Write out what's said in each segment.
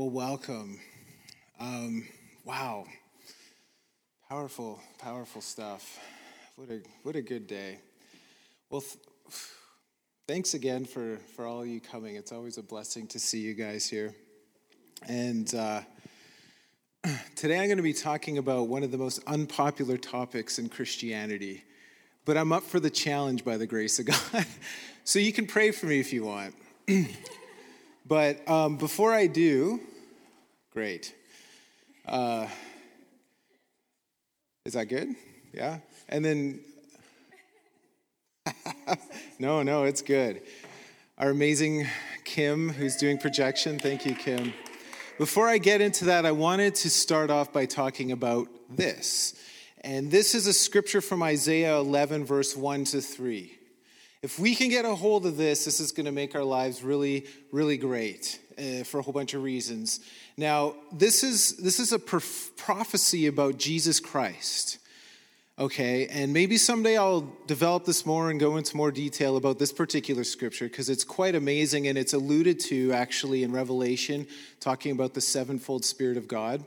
Well, welcome. Um, wow. Powerful, powerful stuff. What a, what a good day. Well, th- thanks again for, for all of you coming. It's always a blessing to see you guys here. And uh, today I'm going to be talking about one of the most unpopular topics in Christianity. But I'm up for the challenge by the grace of God. so you can pray for me if you want. but um, before I do, great. Uh, is that good? Yeah? And then, no, no, it's good. Our amazing Kim, who's doing projection. Thank you, Kim. Before I get into that, I wanted to start off by talking about this. And this is a scripture from Isaiah 11, verse 1 to 3. If we can get a hold of this, this is going to make our lives really, really great uh, for a whole bunch of reasons. Now, this is, this is a prof- prophecy about Jesus Christ. Okay, and maybe someday I'll develop this more and go into more detail about this particular scripture because it's quite amazing and it's alluded to actually in Revelation, talking about the sevenfold Spirit of God.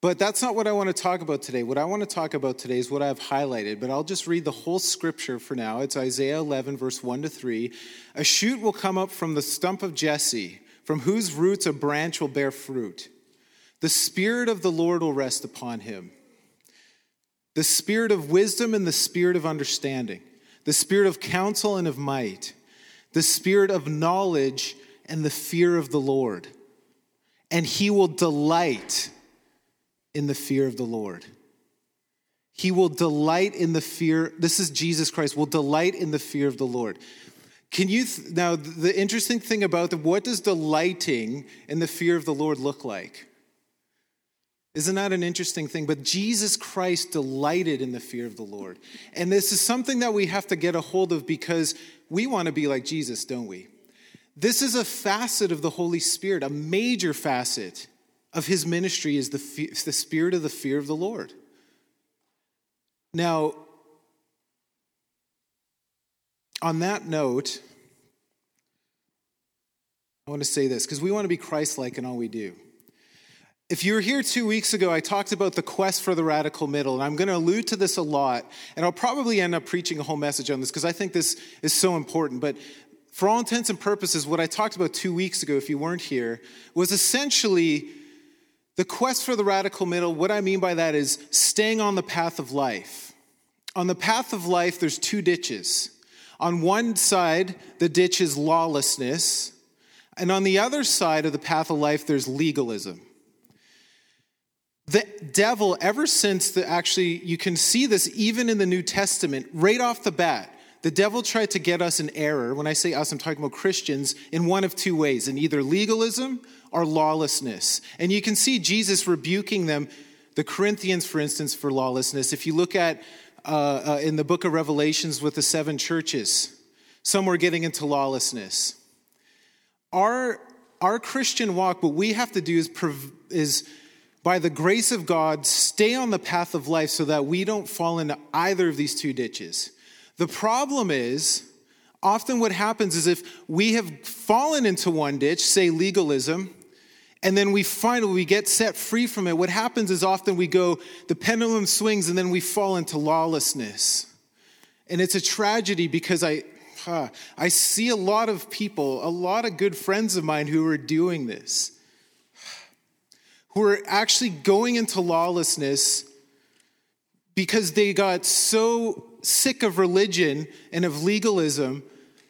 But that's not what I want to talk about today. What I want to talk about today is what I've highlighted, but I'll just read the whole scripture for now. It's Isaiah 11, verse 1 to 3. A shoot will come up from the stump of Jesse, from whose roots a branch will bear fruit. The Spirit of the Lord will rest upon him the Spirit of wisdom and the Spirit of understanding, the Spirit of counsel and of might, the Spirit of knowledge and the fear of the Lord. And he will delight in the fear of the Lord. He will delight in the fear, this is Jesus Christ, will delight in the fear of the Lord. Can you, th- now, the interesting thing about the, what does delighting in the fear of the Lord look like? Isn't that an interesting thing? But Jesus Christ delighted in the fear of the Lord. And this is something that we have to get a hold of because we want to be like Jesus, don't we? This is a facet of the Holy Spirit, a major facet of his ministry is the, the spirit of the fear of the Lord. Now, on that note, I want to say this because we want to be Christ like in all we do. If you were here two weeks ago, I talked about the quest for the radical middle, and I'm going to allude to this a lot, and I'll probably end up preaching a whole message on this because I think this is so important. But for all intents and purposes, what I talked about two weeks ago, if you weren't here, was essentially the quest for the radical middle, what I mean by that is staying on the path of life. On the path of life, there's two ditches. On one side, the ditch is lawlessness, and on the other side of the path of life, there's legalism. The devil, ever since the actually, you can see this even in the New Testament, right off the bat. The devil tried to get us in error. When I say us, I'm talking about Christians in one of two ways in either legalism or lawlessness. And you can see Jesus rebuking them, the Corinthians, for instance, for lawlessness. If you look at uh, uh, in the book of Revelations with the seven churches, some were getting into lawlessness. Our, our Christian walk, what we have to do is, is, by the grace of God, stay on the path of life so that we don't fall into either of these two ditches. The problem is, often what happens is if we have fallen into one ditch, say legalism, and then we finally we get set free from it, what happens is often we go, the pendulum swings, and then we fall into lawlessness. And it's a tragedy because I, huh, I see a lot of people, a lot of good friends of mine who are doing this, who are actually going into lawlessness because they got so sick of religion and of legalism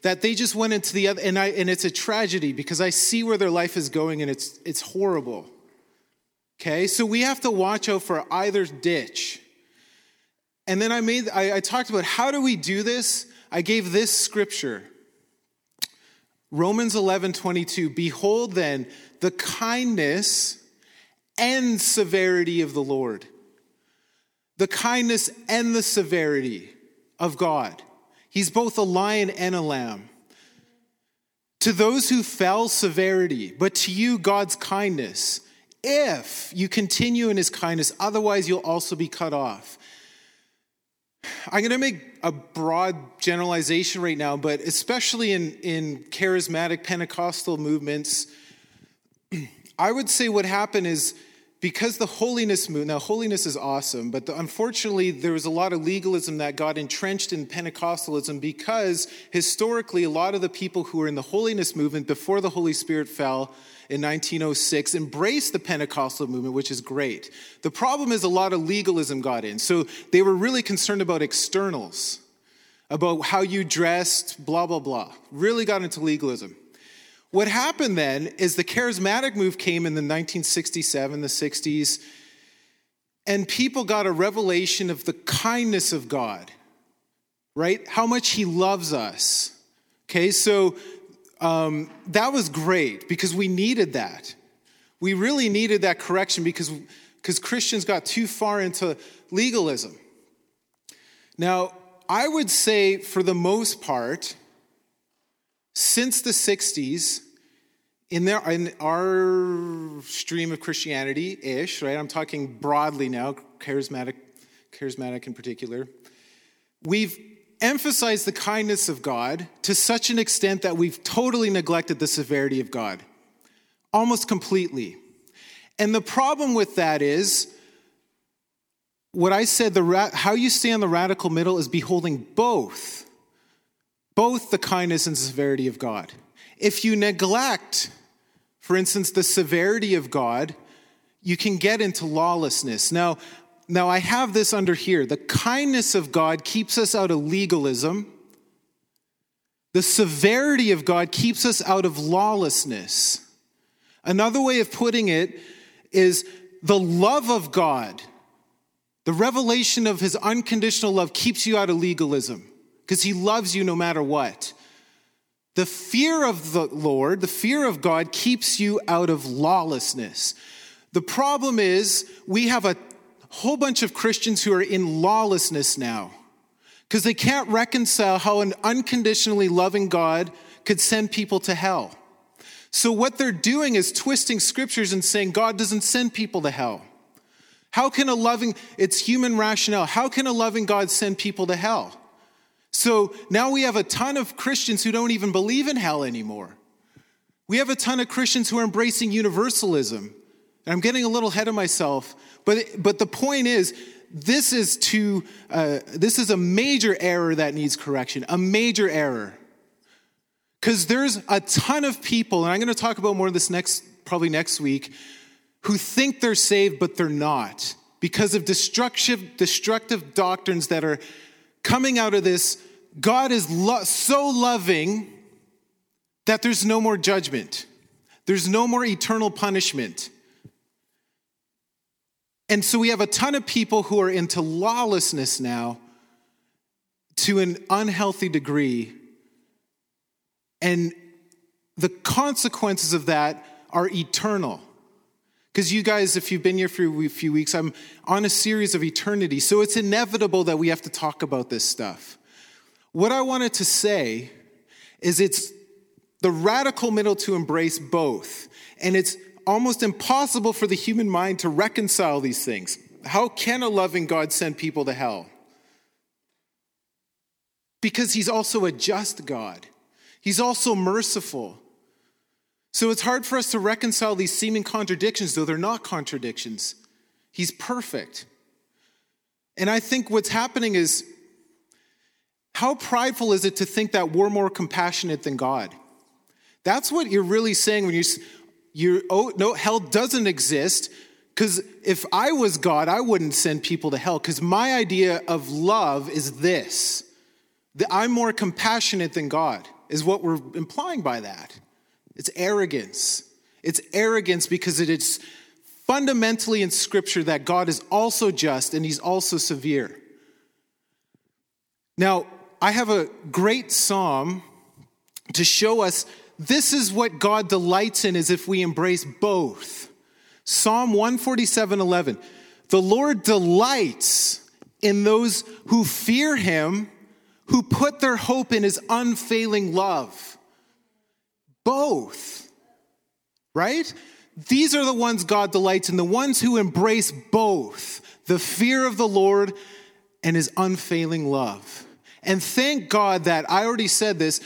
that they just went into the other and I and it's a tragedy because I see where their life is going and it's it's horrible. Okay, so we have to watch out for either ditch. And then I made I, I talked about how do we do this? I gave this scripture. Romans 11, 22. Behold then the kindness and severity of the Lord. The kindness and the severity of God. He's both a lion and a lamb. To those who fell, severity, but to you, God's kindness. If you continue in his kindness, otherwise, you'll also be cut off. I'm going to make a broad generalization right now, but especially in, in charismatic Pentecostal movements, I would say what happened is because the holiness movement, now holiness is awesome, but the, unfortunately there was a lot of legalism that got entrenched in Pentecostalism because historically a lot of the people who were in the holiness movement before the Holy Spirit fell in 1906 embraced the Pentecostal movement, which is great. The problem is a lot of legalism got in. So they were really concerned about externals, about how you dressed, blah, blah, blah. Really got into legalism. What happened then is the charismatic move came in the 1967, the 60s, and people got a revelation of the kindness of God, right? How much He loves us. Okay, so um, that was great because we needed that. We really needed that correction because because Christians got too far into legalism. Now, I would say for the most part, since the 60s, in, there, in our stream of Christianity ish, right? I'm talking broadly now, charismatic, charismatic in particular. We've emphasized the kindness of God to such an extent that we've totally neglected the severity of God, almost completely. And the problem with that is what I said, the how you stay the radical middle is beholding both both the kindness and severity of God. If you neglect, for instance, the severity of God, you can get into lawlessness. Now, now I have this under here. The kindness of God keeps us out of legalism. The severity of God keeps us out of lawlessness. Another way of putting it is the love of God, the revelation of his unconditional love keeps you out of legalism because he loves you no matter what. The fear of the Lord, the fear of God, keeps you out of lawlessness. The problem is, we have a whole bunch of Christians who are in lawlessness now because they can't reconcile how an unconditionally loving God could send people to hell. So, what they're doing is twisting scriptures and saying God doesn't send people to hell. How can a loving, it's human rationale, how can a loving God send people to hell? So now we have a ton of Christians who don't even believe in hell anymore. We have a ton of Christians who are embracing universalism. And I'm getting a little ahead of myself, but, but the point is, this is to uh, this is a major error that needs correction, a major error. Because there's a ton of people, and I'm going to talk about more of this next, probably next week, who think they're saved, but they're not because of destructive, destructive doctrines that are coming out of this, God is lo- so loving that there's no more judgment, there's no more eternal punishment. And so we have a ton of people who are into lawlessness now to an unhealthy degree. And the consequences of that are eternal. Because you guys, if you've been here for a few weeks, I'm on a series of eternity. So it's inevitable that we have to talk about this stuff. What I wanted to say is it's the radical middle to embrace both. And it's almost impossible for the human mind to reconcile these things. How can a loving God send people to hell? Because he's also a just God, he's also merciful. So it's hard for us to reconcile these seeming contradictions, though they're not contradictions. He's perfect. And I think what's happening is how prideful is it to think that we're more compassionate than God? That's what you're really saying when you you oh no hell doesn't exist because if I was God, I wouldn't send people to hell because my idea of love is this. That I'm more compassionate than God is what we're implying by that. It's arrogance. It's arrogance because it is fundamentally in Scripture that God is also just and He's also severe. Now, I have a great psalm to show us this is what God delights in is if we embrace both. Psalm 147 11. The Lord delights in those who fear him, who put their hope in his unfailing love both, right? These are the ones God delights in, the ones who embrace both the fear of the Lord and his unfailing love. And thank God that I already said this,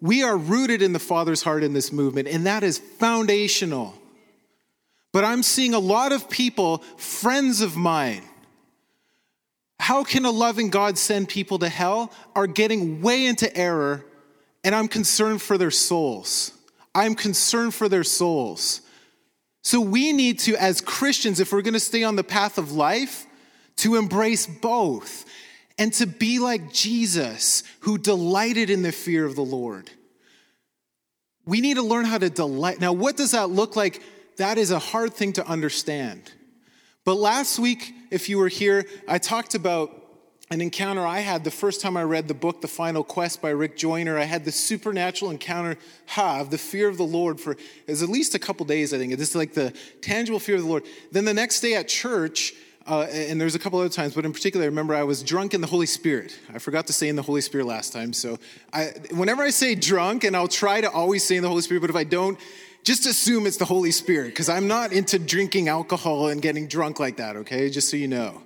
we are rooted in the Father's heart in this movement, and that is foundational. But I'm seeing a lot of people, friends of mine, how can a loving God send people to hell? Are getting way into error, and I'm concerned for their souls. I'm concerned for their souls. So we need to, as Christians, if we're going to stay on the path of life, to embrace both and to be like Jesus, who delighted in the fear of the Lord. We need to learn how to delight. Now, what does that look like? That is a hard thing to understand. But last week, if you were here, I talked about an encounter I had the first time I read the book, The Final Quest by Rick Joyner. I had the supernatural encounter, ha, of the fear of the Lord for it was at least a couple days, I think. It's like the tangible fear of the Lord. Then the next day at church, uh, and there's a couple other times, but in particular, I remember I was drunk in the Holy Spirit. I forgot to say in the Holy Spirit last time. So I, whenever I say drunk, and I'll try to always say in the Holy Spirit, but if I don't, just assume it's the Holy Spirit because I'm not into drinking alcohol and getting drunk like that, okay? Just so you know.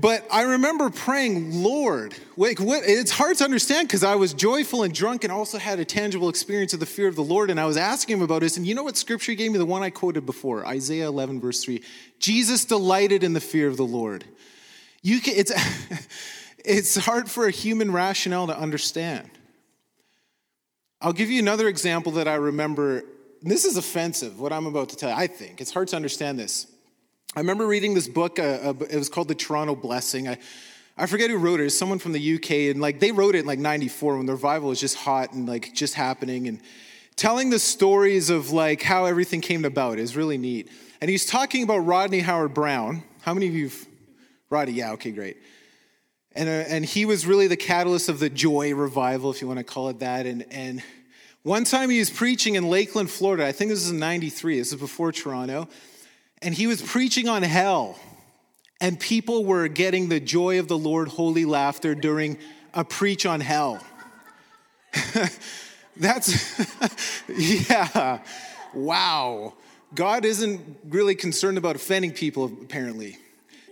But I remember praying, Lord, like what, it's hard to understand because I was joyful and drunk and also had a tangible experience of the fear of the Lord. And I was asking him about this. And you know what scripture gave me? The one I quoted before, Isaiah 11, verse 3. Jesus delighted in the fear of the Lord. You can, it's, it's hard for a human rationale to understand. I'll give you another example that I remember. This is offensive, what I'm about to tell you. I think it's hard to understand this. I remember reading this book. Uh, uh, it was called The Toronto Blessing. I, I forget who wrote it. It's someone from the UK, and like they wrote it in like '94 when the revival was just hot and like just happening, and telling the stories of like how everything came about is really neat. And he's talking about Rodney Howard-Browne. How many of you, have? Rodney? Yeah, okay, great. And, uh, and he was really the catalyst of the joy revival, if you want to call it that. And, and one time he was preaching in Lakeland, Florida. I think this is in 93. This is before Toronto. And he was preaching on hell. And people were getting the joy of the Lord, holy laughter during a preach on hell. That's, yeah, wow. God isn't really concerned about offending people, apparently.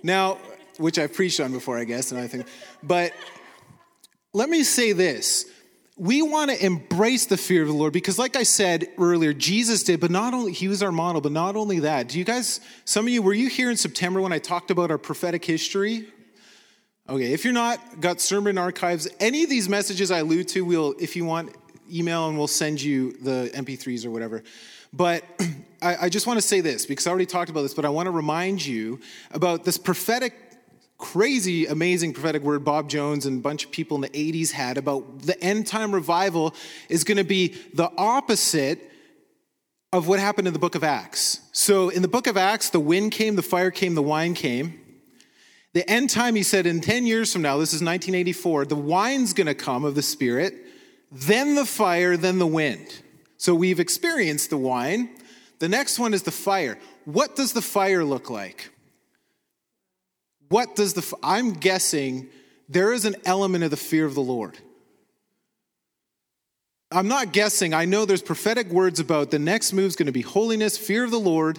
Now, which I've preached on before, I guess, and I think. But let me say this. We want to embrace the fear of the Lord because, like I said earlier, Jesus did, but not only, he was our model, but not only that. Do you guys, some of you, were you here in September when I talked about our prophetic history? Okay, if you're not, got sermon archives, any of these messages I allude to, we'll, if you want, email and we'll send you the MP3s or whatever. But I, I just want to say this because I already talked about this, but I want to remind you about this prophetic crazy, amazing prophetic word Bob Jones and a bunch of people in the 80s had about the end time revival is going to be the opposite of what happened in the book of Acts. So in the book of Acts, the wind came, the fire came, the wine came. The end time, he said, in 10 years from now, this is 1984, the wine's going to come of the Spirit, then the fire, then the wind. So we've experienced the wine. The next one is the fire. What does the fire look like? What does the, I'm guessing there is an element of the fear of the Lord. I'm not guessing. I know there's prophetic words about the next move is going to be holiness, fear of the Lord.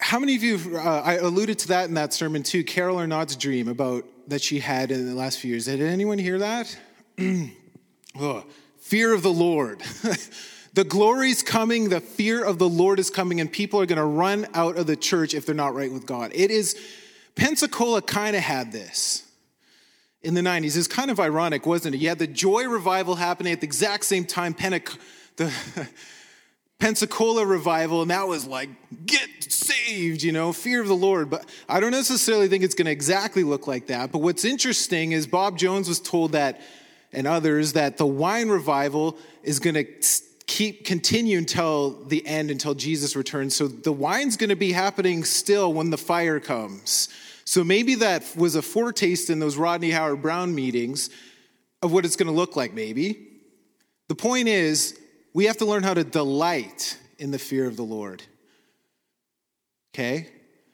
How many of you, uh, I alluded to that in that sermon too, Carol Arnott's dream about that she had in the last few years. Did anyone hear that? oh, fear of the Lord. The glory's coming, the fear of the Lord is coming, and people are going to run out of the church if they're not right with God. It is, Pensacola kind of had this in the 90s. It's kind of ironic, wasn't it? You had the joy revival happening at the exact same time, the Pensacola revival, and that was like, get saved, you know, fear of the Lord. But I don't necessarily think it's going to exactly look like that. But what's interesting is Bob Jones was told that, and others, that the wine revival is going to keep continue until the end until Jesus returns. So the wine's going to be happening still when the fire comes. So maybe that was a foretaste in those Rodney Howard-Browne meetings of what it's going to look like maybe. The point is we have to learn how to delight in the fear of the Lord. Okay?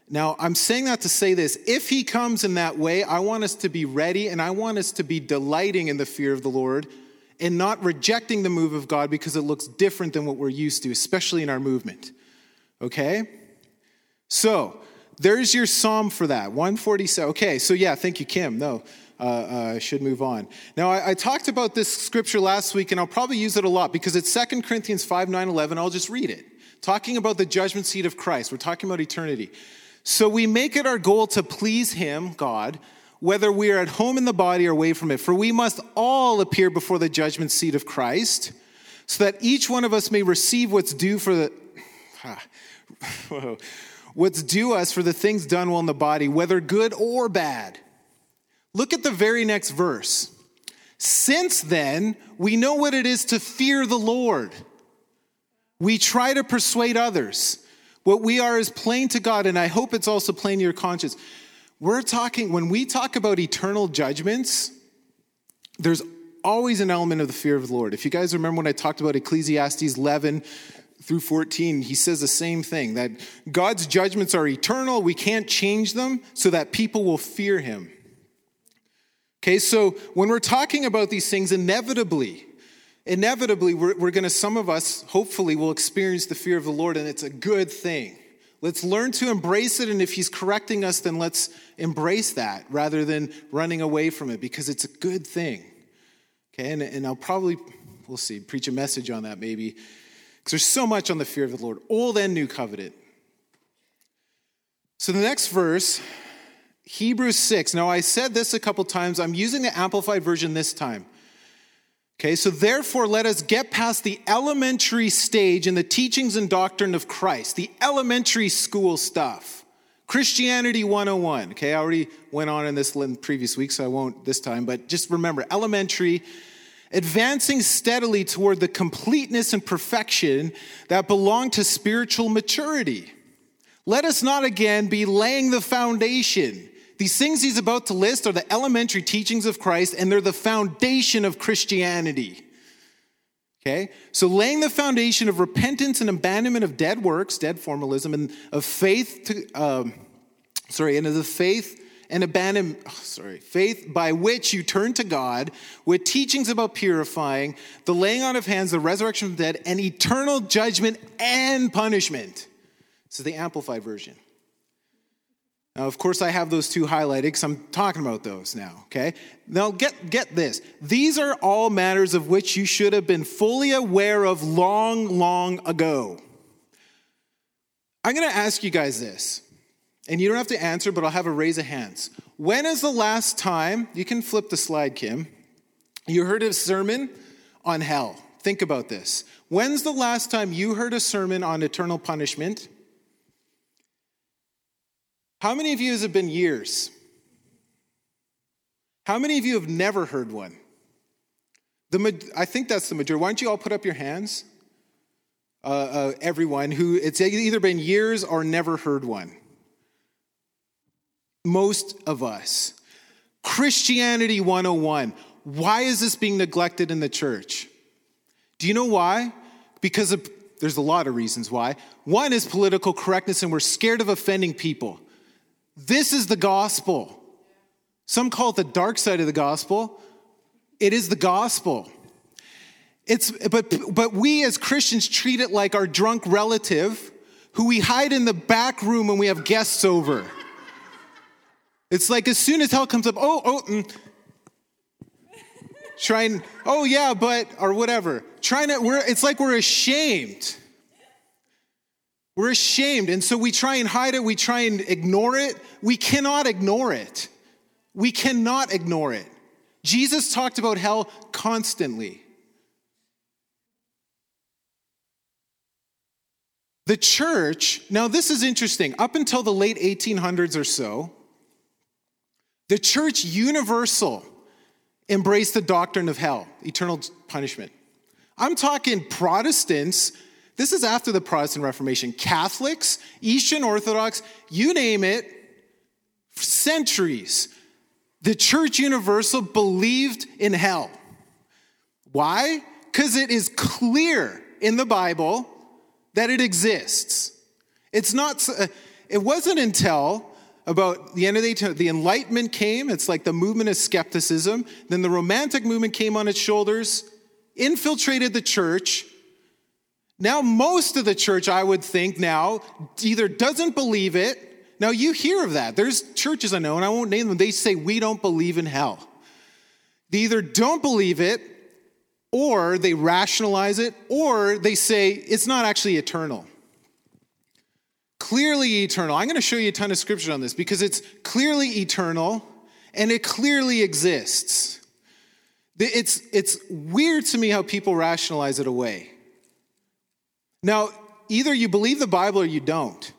Now, I'm saying that to say this. If he comes in that way, I want us to be ready and I want us to be delighting in the fear of the Lord and not rejecting the move of God because it looks different than what we're used to, especially in our movement. Okay? So, there's your psalm for that 147. Okay, so yeah, thank you, Kim. No, uh, uh, I should move on. Now, I, I, talked about this scripture last week, and I'll probably use it a lot because it's 2 Corinthians 5 9 11. I'll just read it. Talking about the judgment seat of Christ, we're talking about eternity. So we make it our goal to please Him, God, whether we are at home in the body or away from it. For we must all appear before the judgment seat of Christ, so that each one of us may receive what's due for the. what's due us for the things done while in the body, whether good or bad. Look at the very next verse. Since then, we know what it is to fear the Lord. We try to persuade others. What we are is plain to God, and I hope it's also plain to your conscience. We're talking, when we talk about eternal judgments, there's always an element of the fear of the Lord. If you guys remember when I talked about Ecclesiastes 11 through 14, he says the same thing that God's judgments are eternal, we can't change them, so that people will fear him. Okay, so when we're talking about these things, inevitably, inevitably, we're, we're going to, some of us, hopefully, will experience the fear of the Lord, and it's a good thing. Let's learn to embrace it, and if He's correcting us, then let's embrace that rather than running away from it because it's a good thing. Okay, and, and I'll probably, we'll see, preach a message on that maybe because there's so much on the fear of the Lord, old and new covenant. So the next verse Hebrews 6. Now, I said this a couple times. I'm using the Amplified Version this time. Okay, so therefore, let us get past the elementary stage in the teachings and doctrine of Christ, the elementary school stuff. Christianity 101. Okay, I already went on in this in previous week, so I won't this time, but just remember elementary, advancing steadily toward the completeness and perfection that belong to spiritual maturity. Let us not again be laying the foundation these things he's about to list are the elementary teachings of Christ, and they're the foundation of Christianity. Okay? So, laying the foundation of repentance and abandonment of dead works, dead formalism, and of faith to, um, sorry, and of the faith and abandon, oh, sorry, faith by which you turn to God with teachings about purifying, the laying on of hands, the resurrection of the dead, and eternal judgment and punishment. This is the Amplified Version. Now, of course, I have those two highlighted because I'm talking about those now, okay? Now, get, get this. These are all matters of which you should have been fully aware of long, long ago. I'm going to ask you guys this, and you don't have to answer, but I'll have a raise of hands. When is the last time, you can flip the slide, Kim, you heard a sermon on hell? Think about this. When's the last time you heard a sermon on eternal punishment? How many of you it been years? How many of you have never heard one? The, I think that's the majority. Why don't you all put up your hands? Uh, uh, everyone who it's either been years or never heard one. Most of us. Christianity 101. Why is this being neglected in the church? Do you know why? Because of, there's a lot of reasons why. One is political correctness, and we're scared of offending people. This is the gospel. Some call it the dark side of the gospel. It is the gospel. It's, but, but we as Christians treat it like our drunk relative who we hide in the back room when we have guests over. It's like as soon as hell comes up, oh, oh, mm, trying, oh yeah, but, or whatever. Trying to, we're, it's like we're ashamed. We're ashamed. And so we try and hide it, we try and ignore it. We cannot ignore it. We cannot ignore it. Jesus talked about hell constantly. The church, now this is interesting, up until the late 1800s or so, the church universal embraced the doctrine of hell, eternal punishment. I'm talking Protestants this is after the Protestant Reformation. Catholics, Eastern Orthodox, you name it, centuries, the Church Universal believed in hell. Why? Because it is clear in the Bible that it exists. It's not, uh, it wasn't until about the end of the the Enlightenment came. It's like the movement of skepticism. Then the Romantic movement came on its shoulders, infiltrated the church, now, most of the church, I would think now, either doesn't believe it. Now, you hear of that. There's churches I know, and I won't name them, they say, We don't believe in hell. They either don't believe it, or they rationalize it, or they say it's not actually eternal. Clearly eternal. I'm going to show you a ton of scripture on this because it's clearly eternal and it clearly exists. It's, it's weird to me how people rationalize it away. Now, either you believe the Bible or you don't.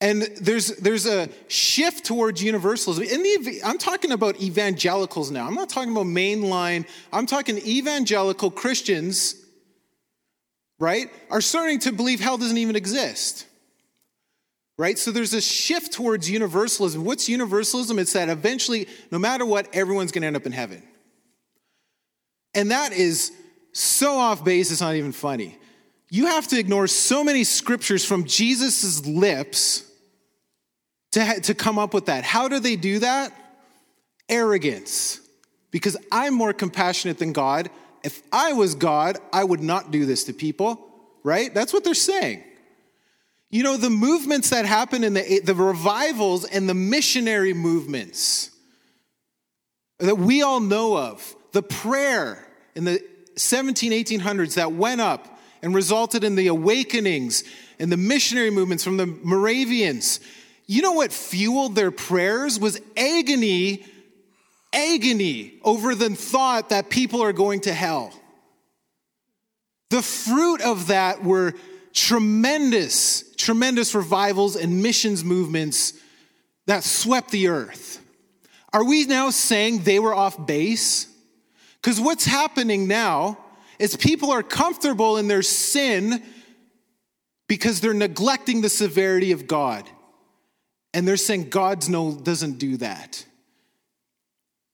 And there's, there's a shift towards universalism. In the, I'm talking about evangelicals now. I'm not talking about mainline. I'm talking evangelical Christians, right, are starting to believe hell doesn't even exist. Right? So there's a shift towards universalism. What's universalism? It's that eventually, no matter what, everyone's going to end up in heaven. And that is so off base, it's not even funny. You have to ignore so many scriptures from Jesus' lips to, to come up with that. How do they do that? Arrogance. Because I'm more compassionate than God. If I was God, I would not do this to people, right? That's what they're saying. You know, the movements that happen in the, eh, the revivals and the missionary movements that we all know of, the prayer in the 17, 1800s that went up and resulted in the awakenings and the missionary movements from the Moravians. You know what fueled their prayers was agony, agony over the thought that people are going to hell. The fruit of that were tremendous, tremendous revivals and missions movements that swept the earth. Are we now saying they were off base? Because what's happening now is people are comfortable in their sin because they're neglecting the severity of God. And they're saying God's no doesn't do that.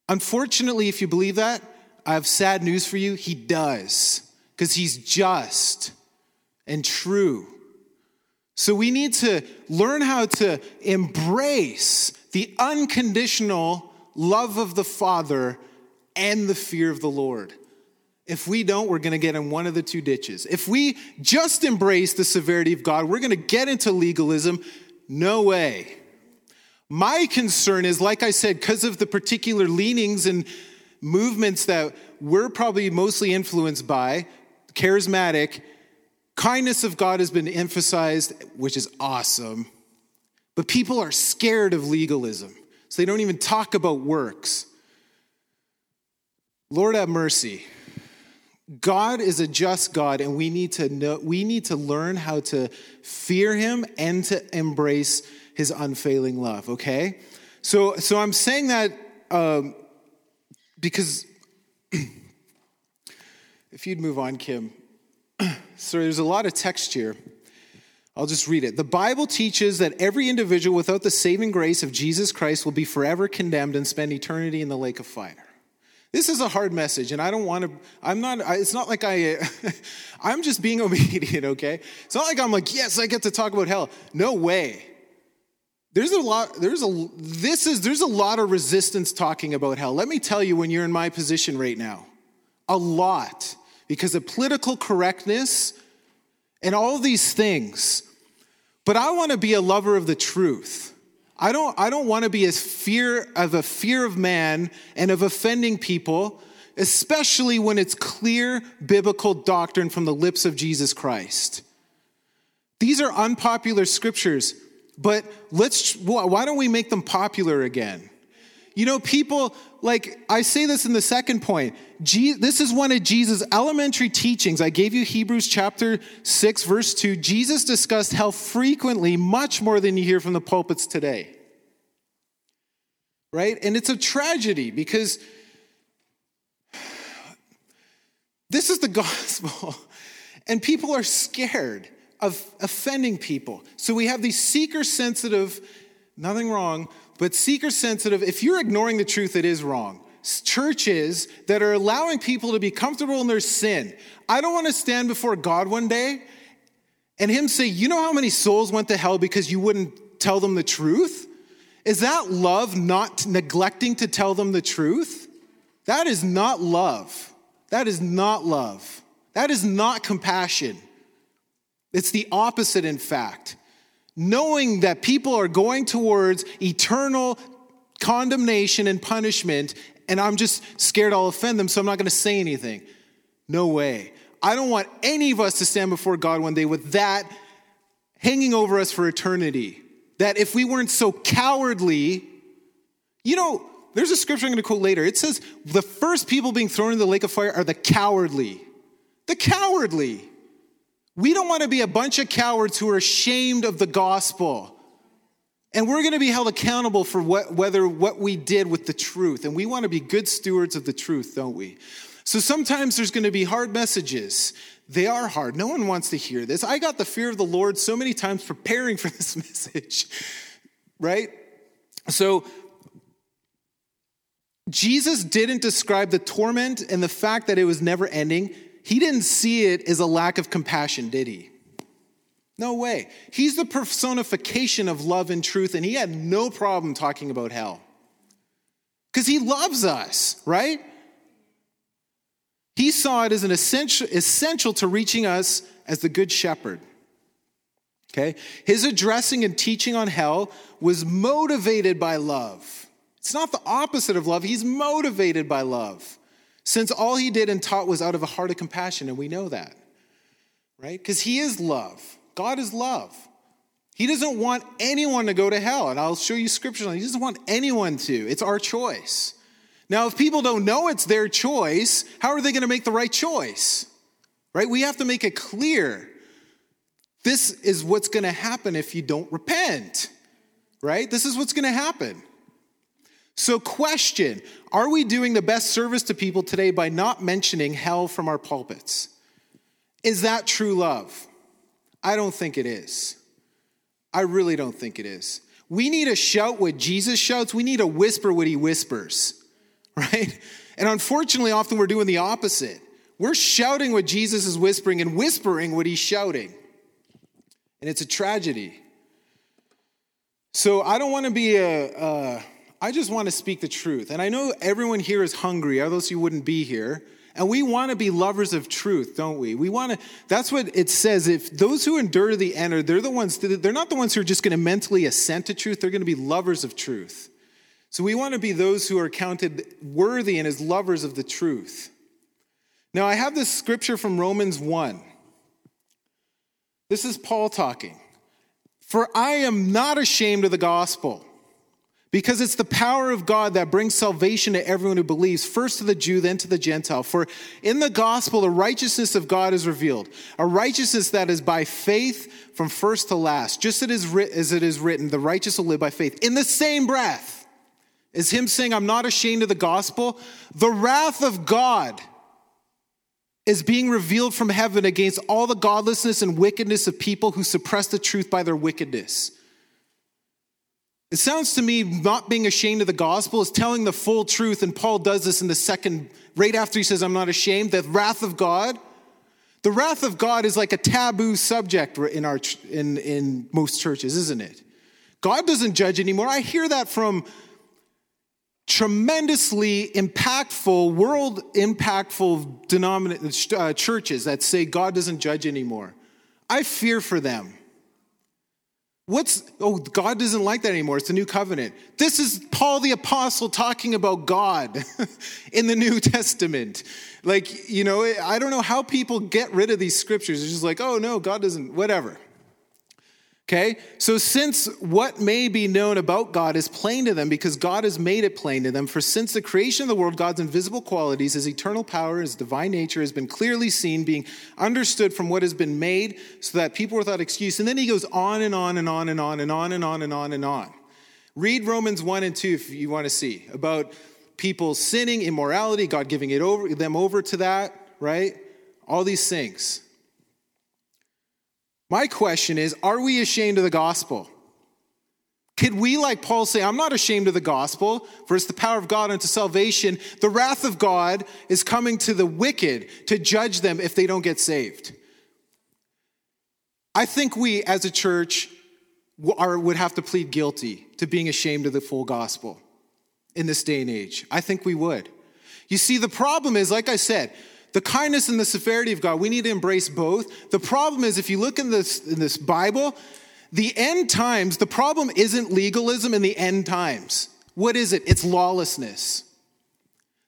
Unfortunately, if you believe that, I have sad news for you. He does, because he's just and true. So we need to learn how to embrace the unconditional love of the Father and the fear of the Lord. If we don't, we're going to get in one of the two ditches. If we just embrace the severity of God, we're going to get into legalism. No way. My concern is, like I said, because of the particular leanings and movements that we're probably mostly influenced by, charismatic, kindness of God has been emphasized, which is awesome. But people are scared of legalism, so they don't even talk about works. Lord have mercy. God is a just God, and we need to know, we need to learn how to fear him and to embrace his unfailing love, okay? So, so I'm saying that um, because if you'd move on, Kim. so there's a lot of text here. I'll just read it. The Bible teaches that every individual without the saving grace of Jesus Christ will be forever condemned and spend eternity in the lake of fire. This is a hard message, and I don't want to. I'm not. It's not like I. I'm just being obedient. Okay. It's not like I'm like, yes, I get to talk about hell. No way. There's a lot. There's a. This is. There's a lot of resistance talking about hell. Let me tell you, when you're in my position right now, a lot because of political correctness and all these things. But I want to be a lover of the truth. I don't, I don't want to be as fear of a fear of man and of offending people, especially when it's clear biblical doctrine from the lips of Jesus Christ. These are unpopular scriptures, but let's why don't we make them popular again? You know, people like I say this in the second point. this is one of Jesus' elementary teachings. I gave you Hebrews chapter 6, verse 2. Jesus discussed hell frequently, much more than you hear from the pulpits today. Right? And it's a tragedy because this is the gospel, and people are scared of offending people. So we have these seeker sensitive, nothing wrong, but seeker sensitive, if you're ignoring the truth, it is wrong. Churches that are allowing people to be comfortable in their sin. I don't want to stand before God one day and Him say, You know how many souls went to hell because you wouldn't tell them the truth? Is that love not neglecting to tell them the truth? That is not love. That is not love. That is not compassion. It's the opposite, in fact knowing that people are going towards eternal condemnation and punishment, and I'm just scared I'll offend them, so I'm not going to say anything. No way. I don't want any of us to stand before God one day with that hanging over us for eternity. That if we weren't so cowardly, you know, there's a scripture I'm going to quote later. It says the first people being thrown in the lake of fire are the cowardly. The cowardly. We don't want to be a bunch of cowards who are ashamed of the gospel. And we're going to be held accountable for what, whether what we did with the truth. And we want to be good stewards of the truth, don't we? So sometimes there's going to be hard messages. They are hard. No one wants to hear this. I got the fear of the Lord so many times preparing for this message, right? So Jesus didn't describe the torment and the fact that it was never ending. He didn't see it as a lack of compassion, did he? No way. He's the personification of love and truth, and he had no problem talking about hell. Because he loves us, right? He saw it as an essential, essential to reaching us as the good shepherd. Okay? His addressing and teaching on hell was motivated by love. It's not the opposite of love, he's motivated by love. Since all he did and taught was out of a heart of compassion, and we know that, right? Because he is love. God is love. He doesn't want anyone to go to hell, and I'll show you scripture He doesn't want anyone to. It's our choice. Now, if people don't know it's their choice, how are they going to make the right choice? Right? We have to make it clear. This is what's going to happen if you don't repent. Right? This is what's going to happen. So, question Are we doing the best service to people today by not mentioning hell from our pulpits? Is that true love? I don't think it is. I really don't think it is. We need to shout what Jesus shouts, we need to whisper what he whispers, right? And unfortunately, often we're doing the opposite. We're shouting what Jesus is whispering and whispering what he's shouting. And it's a tragedy. So I don't want to be a, a I just want to speak the truth. And I know everyone here is hungry, else you wouldn't be here. And we want to be lovers of truth, don't we? We want to, that's what it says. If those who endure to the end, are, they're the ones, they're not the ones who are just going to mentally assent to truth, they're going to be lovers of truth. So we want to be those who are counted worthy and as lovers of the truth. Now, I have this scripture from Romans 1. This is Paul talking. For I am not ashamed of the gospel because it's the power of God that brings salvation to everyone who believes, first to the Jew, then to the Gentile. For in the gospel, the righteousness of God is revealed, a righteousness that is by faith from first to last. Just as it is written, the righteous will live by faith. In the same breath is him saying, I'm not ashamed of the gospel, the wrath of God is being revealed from heaven against all the godlessness and wickedness of people who suppress the truth by their wickedness. It sounds to me not being ashamed of the gospel is telling the full truth, and Paul does this in the second, right after he says, I'm not ashamed, the wrath of God. The wrath of God is like a taboo subject in, our, in, in most churches, isn't it? God doesn't judge anymore. I hear that from tremendously impactful, world impactful denomin- uh, churches that say God doesn't judge anymore. I fear for them. What's, oh, God doesn't like that anymore. It's the new covenant. This is Paul the Apostle talking about God in the New Testament. Like, you know, I don't know how people get rid of these scriptures. It's just like, oh, no, God doesn't, whatever. Okay? So, since what may be known about God is plain to them because God has made it plain to them, for since the creation of the world, God's invisible qualities, his eternal power, his divine nature has been clearly seen, being understood from what has been made, so that people without excuse. And then he goes on and on and on and on and on and on and on and on. Read Romans 1 and 2 if you want to see about people sinning, immorality, God giving it over, them over to that, right? All these things. My question is Are we ashamed of the gospel? Could we, like Paul, say, I'm not ashamed of the gospel, for it's the power of God unto salvation? The wrath of God is coming to the wicked to judge them if they don't get saved. I think we, as a church, are, would have to plead guilty to being ashamed of the full gospel in this day and age. I think we would. You see, the problem is, like I said, the kindness and the severity of God, we need to embrace both. The problem is, if you look in this, in this Bible, the end times, the problem isn't legalism in the end times. What is it? It's lawlessness.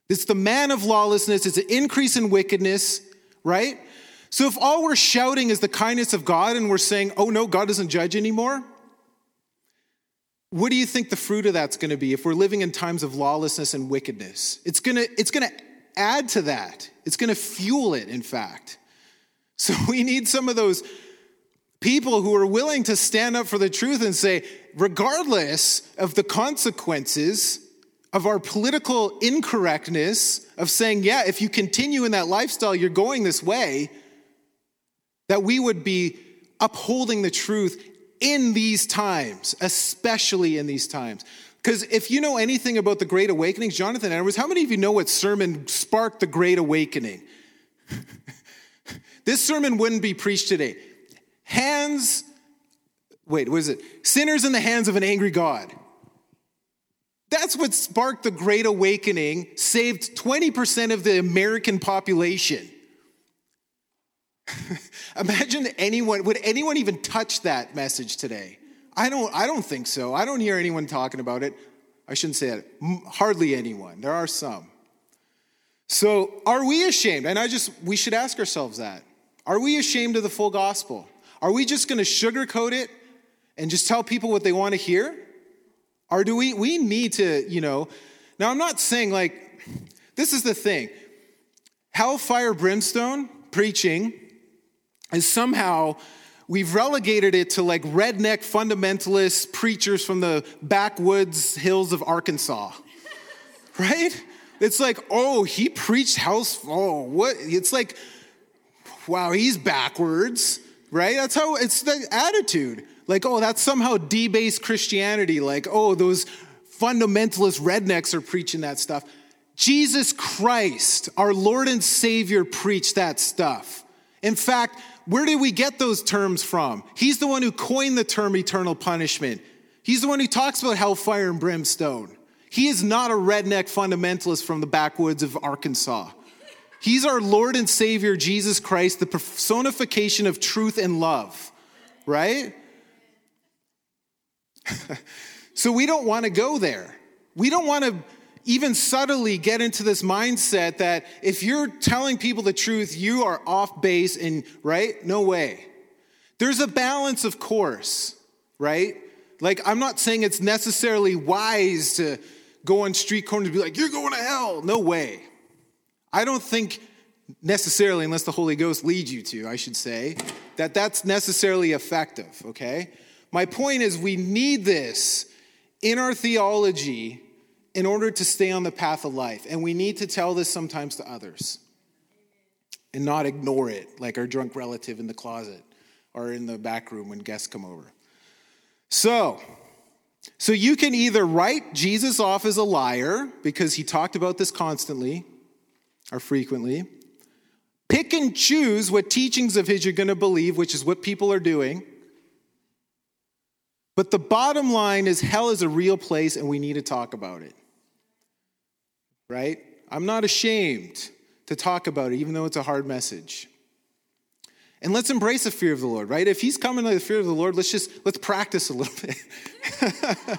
It's the man of lawlessness, it's an increase in wickedness, right? So if all we're shouting is the kindness of God and we're saying, oh no, God doesn't judge anymore, what do you think the fruit of that's going to be if we're living in times of lawlessness and wickedness? It's going to it's going to add to that. It's going to fuel it in fact. So we need some of those people who are willing to stand up for the truth and say regardless of the consequences of our political incorrectness of saying, yeah, if you continue in that lifestyle, you're going this way, that we would be upholding the truth in these times, especially in these times. Because if you know anything about the Great Awakening, Jonathan Edwards, how many of you know what sermon sparked the Great Awakening? this sermon wouldn't be preached today. Hands, wait, what is it? Sinners in the hands of an angry God. That's what sparked the Great Awakening, saved 20% of the American population. Imagine anyone, would anyone even touch that message today? I don't, I don't think so. I don't hear anyone talking about it. I shouldn't say that. Hardly anyone. There are some. So, are we ashamed? And I just, we should ask ourselves that. Are we ashamed of the full gospel? Are we just going to sugarcoat it and just tell people what they want to hear? Or do we, we need to, you know, now I'm not saying like, this is the thing. Hellfire brimstone preaching is somehow, we've relegated it to like redneck fundamentalist preachers from the backwoods hills of Arkansas, right? It's like, oh, he preached house, oh, what? It's like, wow, he's backwards, right? That's how it's the attitude. Like, oh, that's somehow debased Christianity. Like, oh, those fundamentalist rednecks are preaching that stuff. Jesus Christ, our Lord and Savior, preached that stuff. In fact, where did we get those terms from? He's the one who coined the term eternal punishment. He's the one who talks about hellfire and brimstone. He is not a redneck fundamentalist from the backwoods of Arkansas. He's our Lord and Savior, Jesus Christ, the personification of truth and love, right? so we don't want to go there. We don't want to even subtly get into this mindset that if you're telling people the truth, you are off base and, right? No way. There's a balance, of course, right? Like, I'm not saying it's necessarily wise to go on street corners and be like, you're going to hell. No way. I don't think necessarily, unless the Holy Ghost leads you to, I should say, that that's necessarily effective, okay? My point is, we need this in our theology in order to stay on the path of life. And we need to tell this sometimes to others and not ignore it like our drunk relative in the closet or in the back room when guests come over. So, so you can either write Jesus off as a liar because he talked about this constantly or frequently, pick and choose what teachings of his you're going to believe, which is what people are doing but the bottom line is hell is a real place and we need to talk about it. Right? I'm not ashamed to talk about it, even though it's a hard message. And let's embrace the fear of the Lord, right? If he's coming to the fear of the Lord, let's just let's practice a little bit.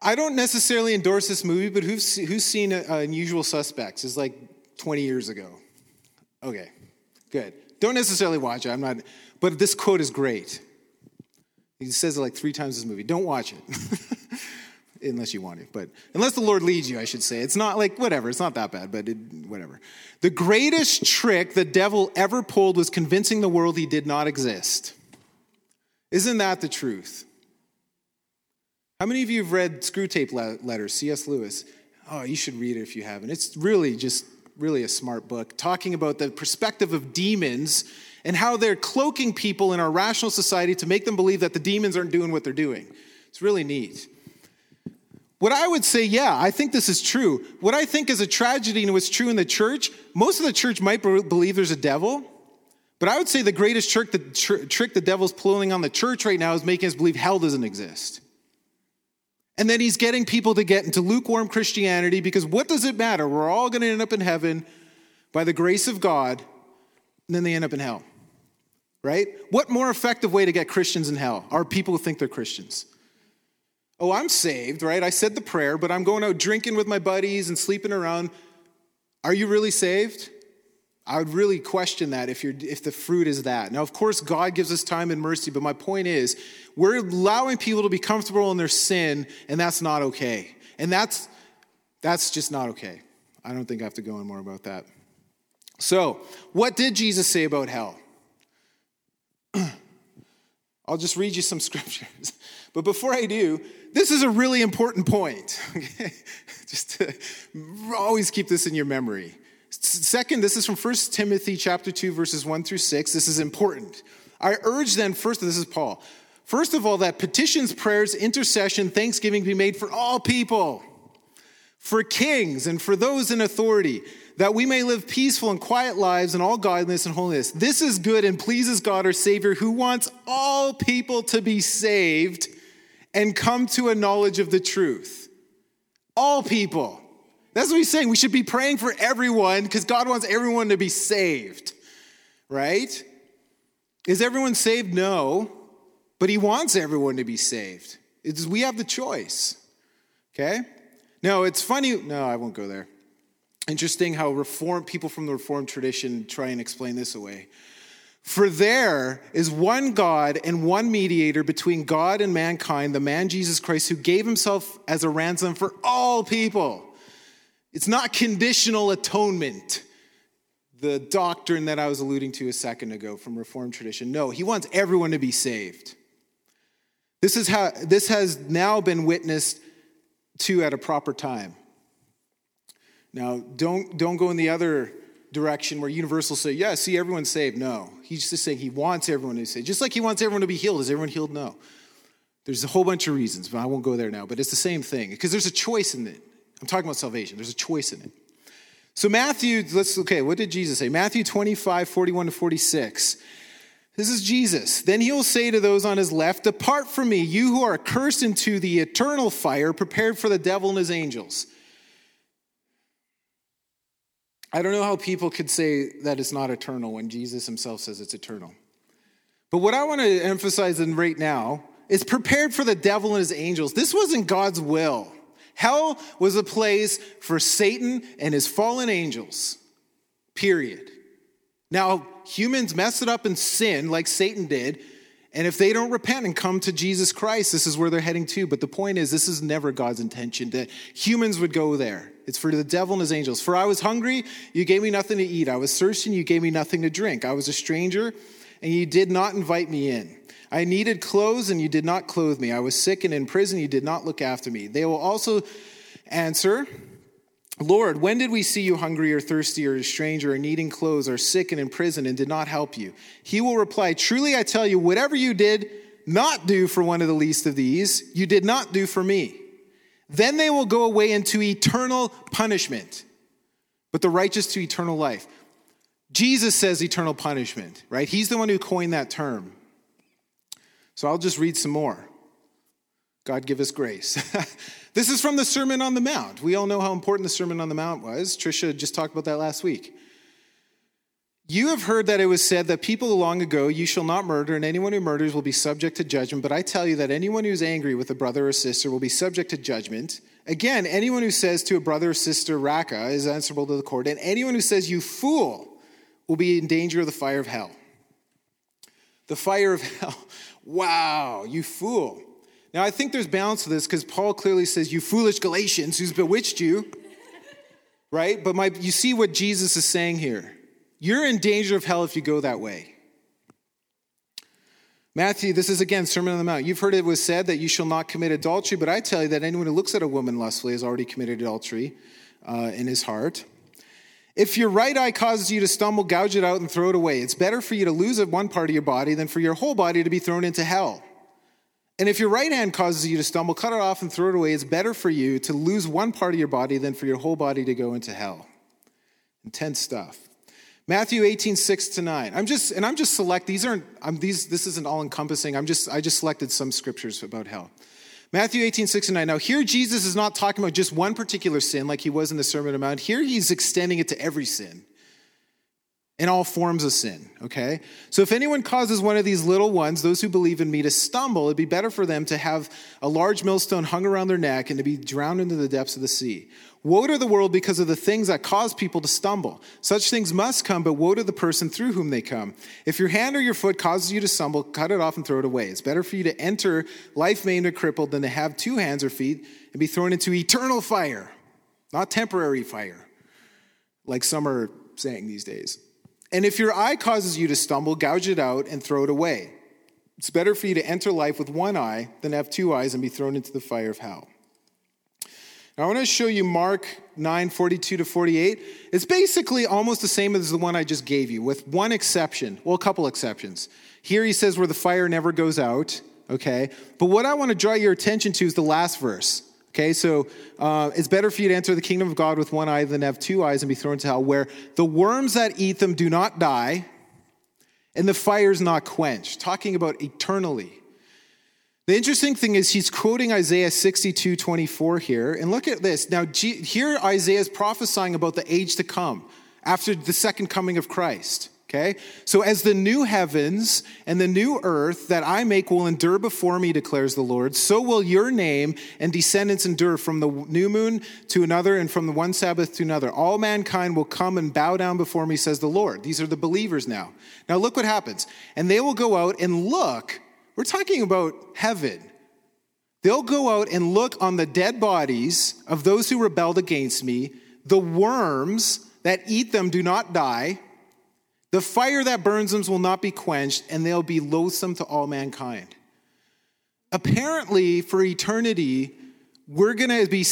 I don't necessarily endorse this movie, but who's who's seen Unusual Suspects? It's like 20 years ago. Okay, good. Don't necessarily watch it. I'm not, but this quote is great. He says it like three times in this movie. Don't watch it. unless you want to, but unless the Lord leads you, I should say. It's not like, whatever, it's not that bad, but it, whatever. The greatest trick the devil ever pulled was convincing the world he did not exist. Isn't that the truth? How many of you have read Screwtape Letters, C.S. Lewis? Oh, you should read it if you haven't. It's really just really a smart book talking about the perspective of demons and how they're cloaking people in our rational society to make them believe that the demons aren't doing what they're doing. It's really neat. What I would say, yeah, I think this is true. What I think is a tragedy and what's true in the church, most of the church might believe there's a devil, but I would say the greatest trick the, tr- trick the devil's pulling on the church right now is making us believe hell doesn't exist. And then he's getting people to get into lukewarm Christianity because what does it matter? We're all going to end up in heaven by the grace of God, and then they end up in hell right? What more effective way to get Christians in hell are people who think they're Christians? Oh, I'm saved, right? I said the prayer, but I'm going out drinking with my buddies and sleeping around. Are you really saved? I would really question that if, you're, if the fruit is that. Now, of course, God gives us time and mercy, but my point is, we're allowing people to be comfortable in their sin, and that's not okay. And that's, that's just not okay. I don't think I have to go on more about that. So, what did Jesus say about hell? I'll just read you some scriptures. But before I do, this is a really important point. Okay? just to always keep this in your memory. Second, this is from 1 Timothy chapter 2 verses 1 through 6. This is important. I urge then first this is Paul. First of all that petitions, prayers, intercession, thanksgiving be made for all people, for kings and for those in authority, that we may live peaceful and quiet lives in all godliness and holiness. This is good and pleases God our Savior who wants all people to be saved and come to a knowledge of the truth. All people. That's what he's saying. We should be praying for everyone because God wants everyone to be saved, right? Is everyone saved? No, but he wants everyone to be saved. It's, we have the choice, okay? No, it's funny. No, I won't go there. Interesting how reform people from the Reformed tradition try and explain this away. For there is one God and one mediator between God and mankind, the man Jesus Christ, who gave himself as a ransom for all people. It's not conditional atonement, the doctrine that I was alluding to a second ago from Reformed tradition. No, he wants everyone to be saved. This, is how, this has now been witnessed to at a proper time. Now, don't, don't go in the other direction where Universal say, yeah, see, everyone's saved. No. He's just saying he wants everyone to be saved. Just like he wants everyone to be healed. Is everyone healed? No. There's a whole bunch of reasons, but I won't go there now. But it's the same thing because there's a choice in it. I'm talking about salvation. There's a choice in it. So, Matthew, let's, okay, what did Jesus say? Matthew 25, 41 to 46. This is Jesus. Then he will say to those on his left, Depart from me, you who are cursed into the eternal fire prepared for the devil and his angels. I don't know how people could say that it's not eternal when Jesus himself says it's eternal. But what I want to emphasize in right now is prepared for the devil and his angels. This wasn't God's will. Hell was a place for Satan and his fallen angels. Period. Now, humans mess it up and sin like Satan did, and if they don't repent and come to Jesus Christ, this is where they're heading to. But the point is, this is never God's intention that humans would go there. It's for the devil and his angels. For I was hungry, you gave me nothing to eat. I was thirsty, and you gave me nothing to drink. I was a stranger, and you did not invite me in. I needed clothes, and you did not clothe me. I was sick and in prison, you did not look after me. They will also answer, Lord, when did we see you hungry or thirsty or a stranger or needing clothes or sick and in prison and did not help you? He will reply, Truly I tell you, whatever you did not do for one of the least of these, you did not do for me. Then they will go away into eternal punishment, but the righteous to eternal life. Jesus says eternal punishment, right? He's the one who coined that term. So I'll just read some more. God give us grace. this is from the Sermon on the Mount. We all know how important the Sermon on the Mount was. Trisha just talked about that last week. You have heard that it was said that people long ago, you shall not murder, and anyone who murders will be subject to judgment. But I tell you that anyone who is angry with a brother or sister will be subject to judgment. Again, anyone who says to a brother or sister, Raca, is answerable to the court. And anyone who says, You fool, will be in danger of the fire of hell. The fire of hell. Wow, you fool. Now, I think there's balance to this because Paul clearly says, You foolish Galatians, who's bewitched you? right? But my, you see what Jesus is saying here. You're in danger of hell if you go that way. Matthew, this is again Sermon on the Mount. You've heard it was said that you shall not commit adultery, but I tell you that anyone who looks at a woman lustfully has already committed adultery uh, in his heart. If your right eye causes you to stumble, gouge it out and throw it away. It's better for you to lose one part of your body than for your whole body to be thrown into hell. And if your right hand causes you to stumble, cut it off and throw it away. It's better for you to lose one part of your body than for your whole body to go into hell. Intense stuff. Matthew 18, 6 to 9. I'm just, and I'm just select, these aren't, I'm these, this isn't all encompassing. I'm just, I just selected some scriptures about hell. Matthew 18, 6 and 9. Now, here Jesus is not talking about just one particular sin like he was in the Sermon on the Mount. Here he's extending it to every sin. In all forms of sin, okay? So if anyone causes one of these little ones, those who believe in me, to stumble, it'd be better for them to have a large millstone hung around their neck and to be drowned into the depths of the sea. Woe to the world because of the things that cause people to stumble. Such things must come, but woe to the person through whom they come. If your hand or your foot causes you to stumble, cut it off and throw it away. It's better for you to enter life maimed or crippled than to have two hands or feet and be thrown into eternal fire, not temporary fire, like some are saying these days. And if your eye causes you to stumble, gouge it out and throw it away. It's better for you to enter life with one eye than have two eyes and be thrown into the fire of hell. Now, I want to show you Mark 9 42 to 48. It's basically almost the same as the one I just gave you, with one exception. Well, a couple exceptions. Here he says where the fire never goes out, okay? But what I want to draw your attention to is the last verse. Okay, so uh, it's better for you to enter the kingdom of God with one eye than have two eyes and be thrown to hell, where the worms that eat them do not die and the fire is not quenched. Talking about eternally. The interesting thing is he's quoting Isaiah 62 24 here. And look at this. Now, here Isaiah is prophesying about the age to come after the second coming of Christ. Okay? So, as the new heavens and the new earth that I make will endure before me, declares the Lord, so will your name and descendants endure from the new moon to another and from the one Sabbath to another. All mankind will come and bow down before me, says the Lord. These are the believers now. Now, look what happens. And they will go out and look. We're talking about heaven. They'll go out and look on the dead bodies of those who rebelled against me. The worms that eat them do not die the fire that burns them will not be quenched, and they'll be loathsome to all mankind. Apparently, for eternity, we're going to be,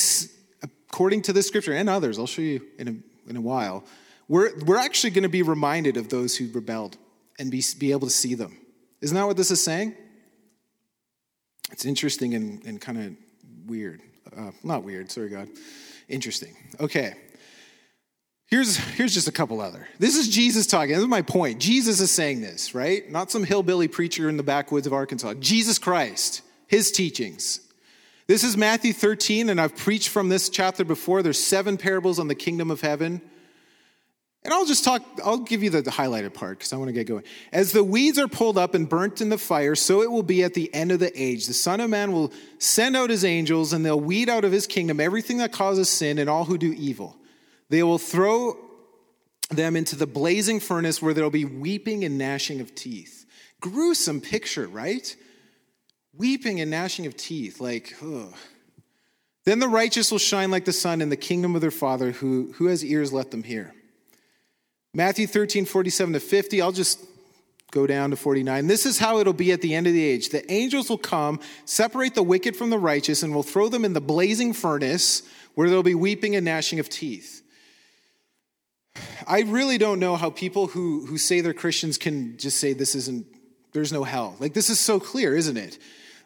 according to this scripture and others, I'll show you in a, in a while, we're, we're actually going to be reminded of those who rebelled and be, be able to see them. Isn't that what this is saying? It's interesting and, and kind of weird. Uh, not weird, sorry, God. Interesting. Okay. Here's, here's just a couple other. This is Jesus talking. This is my point. Jesus is saying this, right? Not some hillbilly preacher in the backwoods of Arkansas. Jesus Christ, his teachings. This is Matthew 13, and I've preached from this chapter before. There's seven parables on the kingdom of heaven. And I'll just talk, I'll give you the, the highlighted part because I want to get going. As the weeds are pulled up and burnt in the fire, so it will be at the end of the age. The Son of Man will send out his angels, and they'll weed out of his kingdom everything that causes sin and all who do evil. They will throw them into the blazing furnace where there'll be weeping and gnashing of teeth. Gruesome picture, right? Weeping and gnashing of teeth. Like, ugh. Then the righteous will shine like the sun in the kingdom of their Father, who, who has ears, let them hear. Matthew 13, 47 to 50. I'll just go down to 49. This is how it'll be at the end of the age. The angels will come, separate the wicked from the righteous, and will throw them in the blazing furnace where there'll be weeping and gnashing of teeth. I really don't know how people who, who say they're Christians can just say this isn't, there's no hell. Like, this is so clear, isn't it?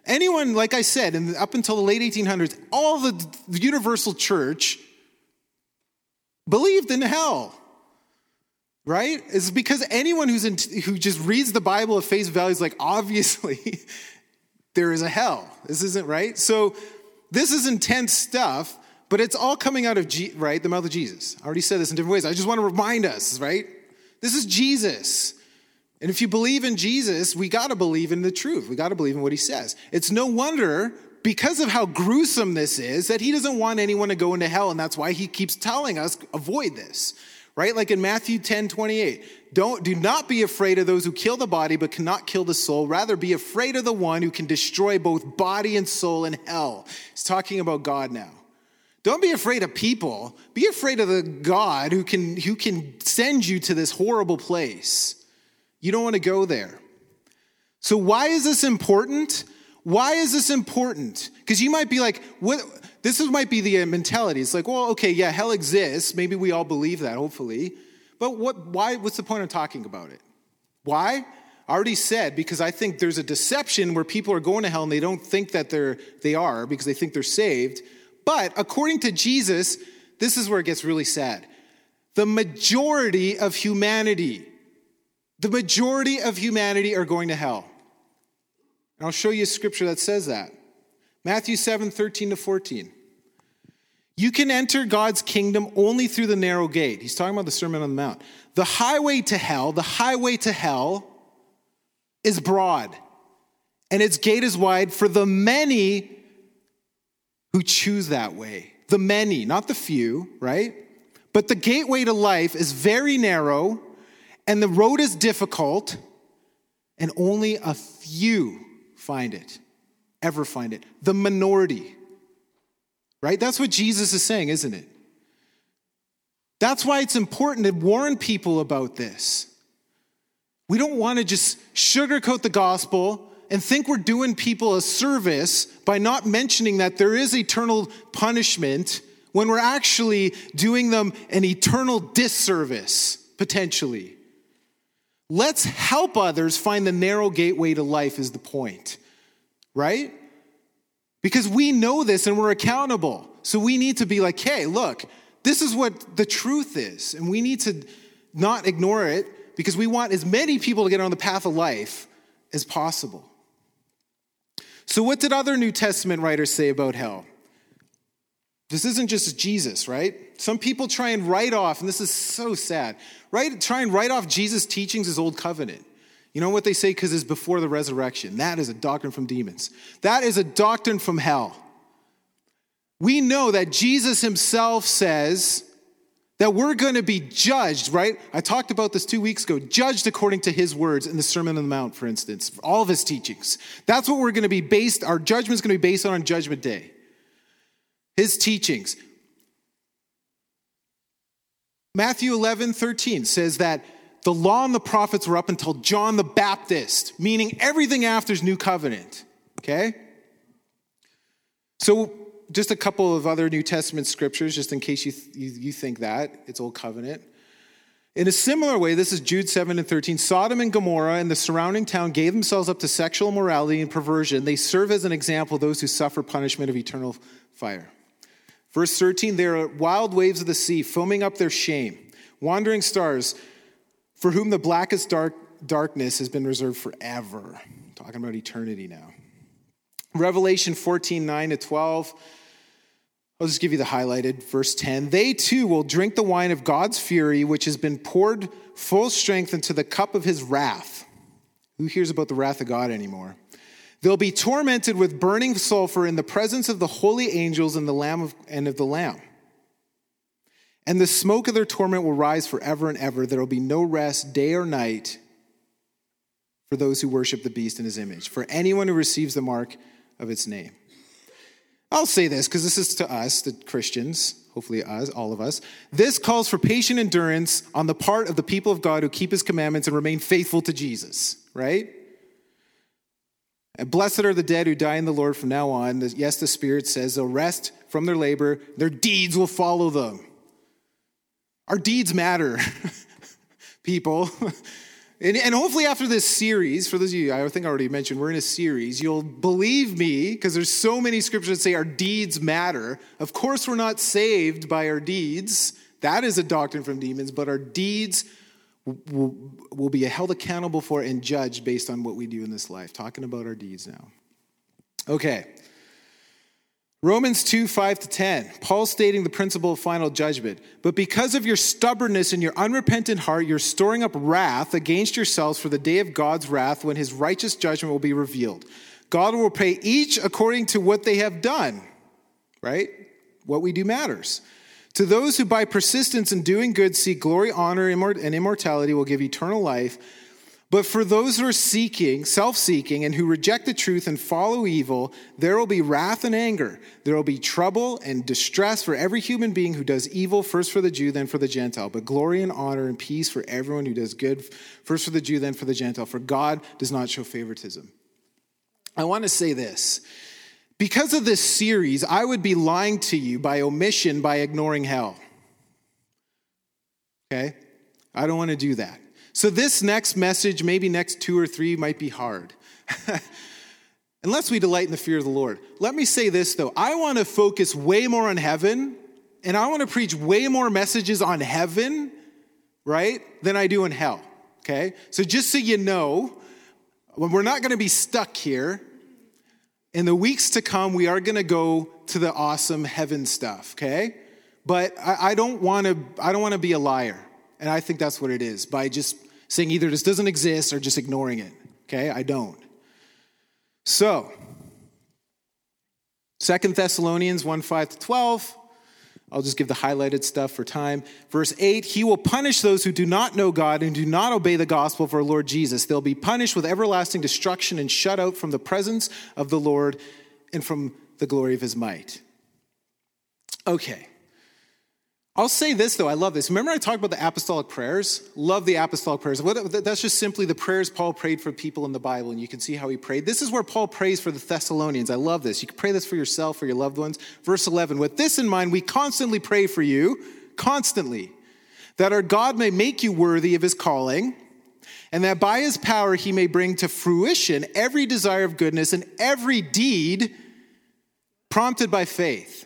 Anyone, like I said, and up until the late 1800s, all the, the universal church believed in hell. Right? It's because anyone who's in, who just reads the Bible at face value is like, obviously, there is a hell. This isn't right. So, this is intense stuff. But it's all coming out of, G- right, the mouth of Jesus. I already said this in different ways. I just want to remind us, right? This is Jesus. And if you believe in Jesus, we got to believe in the truth. We got to believe in what he says. It's no wonder, because of how gruesome this is, that he doesn't want anyone to go into hell. And that's why he keeps telling us, avoid this, right? Like in Matthew 10 28. Don't, do not be afraid of those who kill the body but cannot kill the soul. Rather, be afraid of the one who can destroy both body and soul in hell. He's talking about God now. Don't be afraid of people. Be afraid of the God who can, who can send you to this horrible place. You don't want to go there. So, why is this important? Why is this important? Because you might be like, what? This might be the uh, mentality. It's like, well, okay, yeah, hell exists. Maybe we all believe that, hopefully. But what, why, what's the point of talking about it? Why? I already said because I think there's a deception where people are going to hell and they don't think that they're they are because they think they're saved. But according to Jesus, this is where it gets really sad. The majority of humanity, the majority of humanity are going to hell. And I'll show you a scripture that says that. Matthew 7 13 to 14. You can enter God's kingdom only through the narrow gate. He's talking about the Sermon on the Mount. the highway to hell, the highway to hell is broad and its gate is wide for the many who choose that way. The many, not the few, right? But the gateway to life is very narrow and the road is difficult, and only a few find it, ever find it. The minority, right? That's what Jesus is saying, isn't it? That's why it's important to warn people about this. We don't want to just sugarcoat the gospel and think we're doing people a service by not mentioning that there is eternal punishment when we're actually doing them an eternal disservice, potentially. Let's help others find the narrow gateway to life, is the point, right? Because we know this and we're accountable. So we need to be like, hey, look, this is what the truth is. And we need to not ignore it because we want as many people to get on the path of life as possible. So, what did other New Testament writers say about hell? This isn't just Jesus, right? Some people try and write off, and this is so sad, right? Try and write off Jesus' teachings as old covenant. You know what they say? Because it's before the resurrection. That is a doctrine from demons. That is a doctrine from hell. We know that Jesus himself says that we're going to be judged, right? I talked about this two weeks ago, judged according to his words in the Sermon on the Mount, for instance, all of his teachings. That's what we're going to be based, our judgment is going to be based on on Judgment Day. His teachings. Matthew 11, 13 says that the law and the prophets were up until John the Baptist, meaning everything after is new covenant. Okay? So just a couple of other New Testament scriptures, just in case you, you, you think that it's Old Covenant. In a similar way, this is Jude 7 and 13. Sodom and Gomorrah and the surrounding town gave themselves up to sexual immorality and perversion. They serve as an example those who suffer punishment of eternal fire. Verse 13, There are wild waves of the sea, foaming up their shame, wandering stars, for whom the blackest dark, darkness has been reserved forever. Talking about eternity now. Revelation 14, 9 to 12. I'll just give you the highlighted verse 10. They too will drink the wine of God's fury, which has been poured full strength into the cup of his wrath. Who hears about the wrath of God anymore? They'll be tormented with burning sulfur in the presence of the holy angels and the Lamb of, and of the Lamb. And the smoke of their torment will rise forever and ever. There will be no rest day or night for those who worship the beast in his image, for anyone who receives the mark of its name. I'll say this because this is to us, the Christians, hopefully us, all of us. This calls for patient endurance on the part of the people of God who keep his commandments and remain faithful to Jesus, right? And blessed are the dead who die in the Lord from now on. Yes, the Spirit says they'll rest from their labor, their deeds will follow them. Our deeds matter, people. And, and, hopefully, after this series, for those of you I think I already mentioned, we're in a series, you'll believe me because there's so many scriptures that say our deeds matter. Of course, we're not saved by our deeds. That is a doctrine from demons, but our deeds will, will be held accountable for and judged based on what we do in this life. Talking about our deeds now. Okay. Romans 2, 5 to 10, Paul stating the principle of final judgment. But because of your stubbornness and your unrepentant heart, you're storing up wrath against yourselves for the day of God's wrath when his righteous judgment will be revealed. God will pay each according to what they have done, right? What we do matters. To those who by persistence in doing good seek glory, honor, and immortality will give eternal life. But for those who are seeking, self seeking, and who reject the truth and follow evil, there will be wrath and anger. There will be trouble and distress for every human being who does evil, first for the Jew, then for the Gentile. But glory and honor and peace for everyone who does good, first for the Jew, then for the Gentile. For God does not show favoritism. I want to say this. Because of this series, I would be lying to you by omission by ignoring hell. Okay? I don't want to do that. So, this next message, maybe next two or three, might be hard. Unless we delight in the fear of the Lord. Let me say this though I want to focus way more on heaven, and I want to preach way more messages on heaven, right, than I do in hell. Okay? So, just so you know, we're not going to be stuck here. In the weeks to come, we are going to go to the awesome heaven stuff, okay? But I, I don't want to. I don't want to be a liar. And I think that's what it is by just saying either this doesn't exist or just ignoring it. Okay? I don't. So, Second Thessalonians 1 5 to 12. I'll just give the highlighted stuff for time. Verse 8 He will punish those who do not know God and do not obey the gospel of our Lord Jesus. They'll be punished with everlasting destruction and shut out from the presence of the Lord and from the glory of his might. Okay. I'll say this though, I love this. Remember, I talked about the apostolic prayers? Love the apostolic prayers. That's just simply the prayers Paul prayed for people in the Bible, and you can see how he prayed. This is where Paul prays for the Thessalonians. I love this. You can pray this for yourself, for your loved ones. Verse 11 With this in mind, we constantly pray for you, constantly, that our God may make you worthy of his calling, and that by his power he may bring to fruition every desire of goodness and every deed prompted by faith.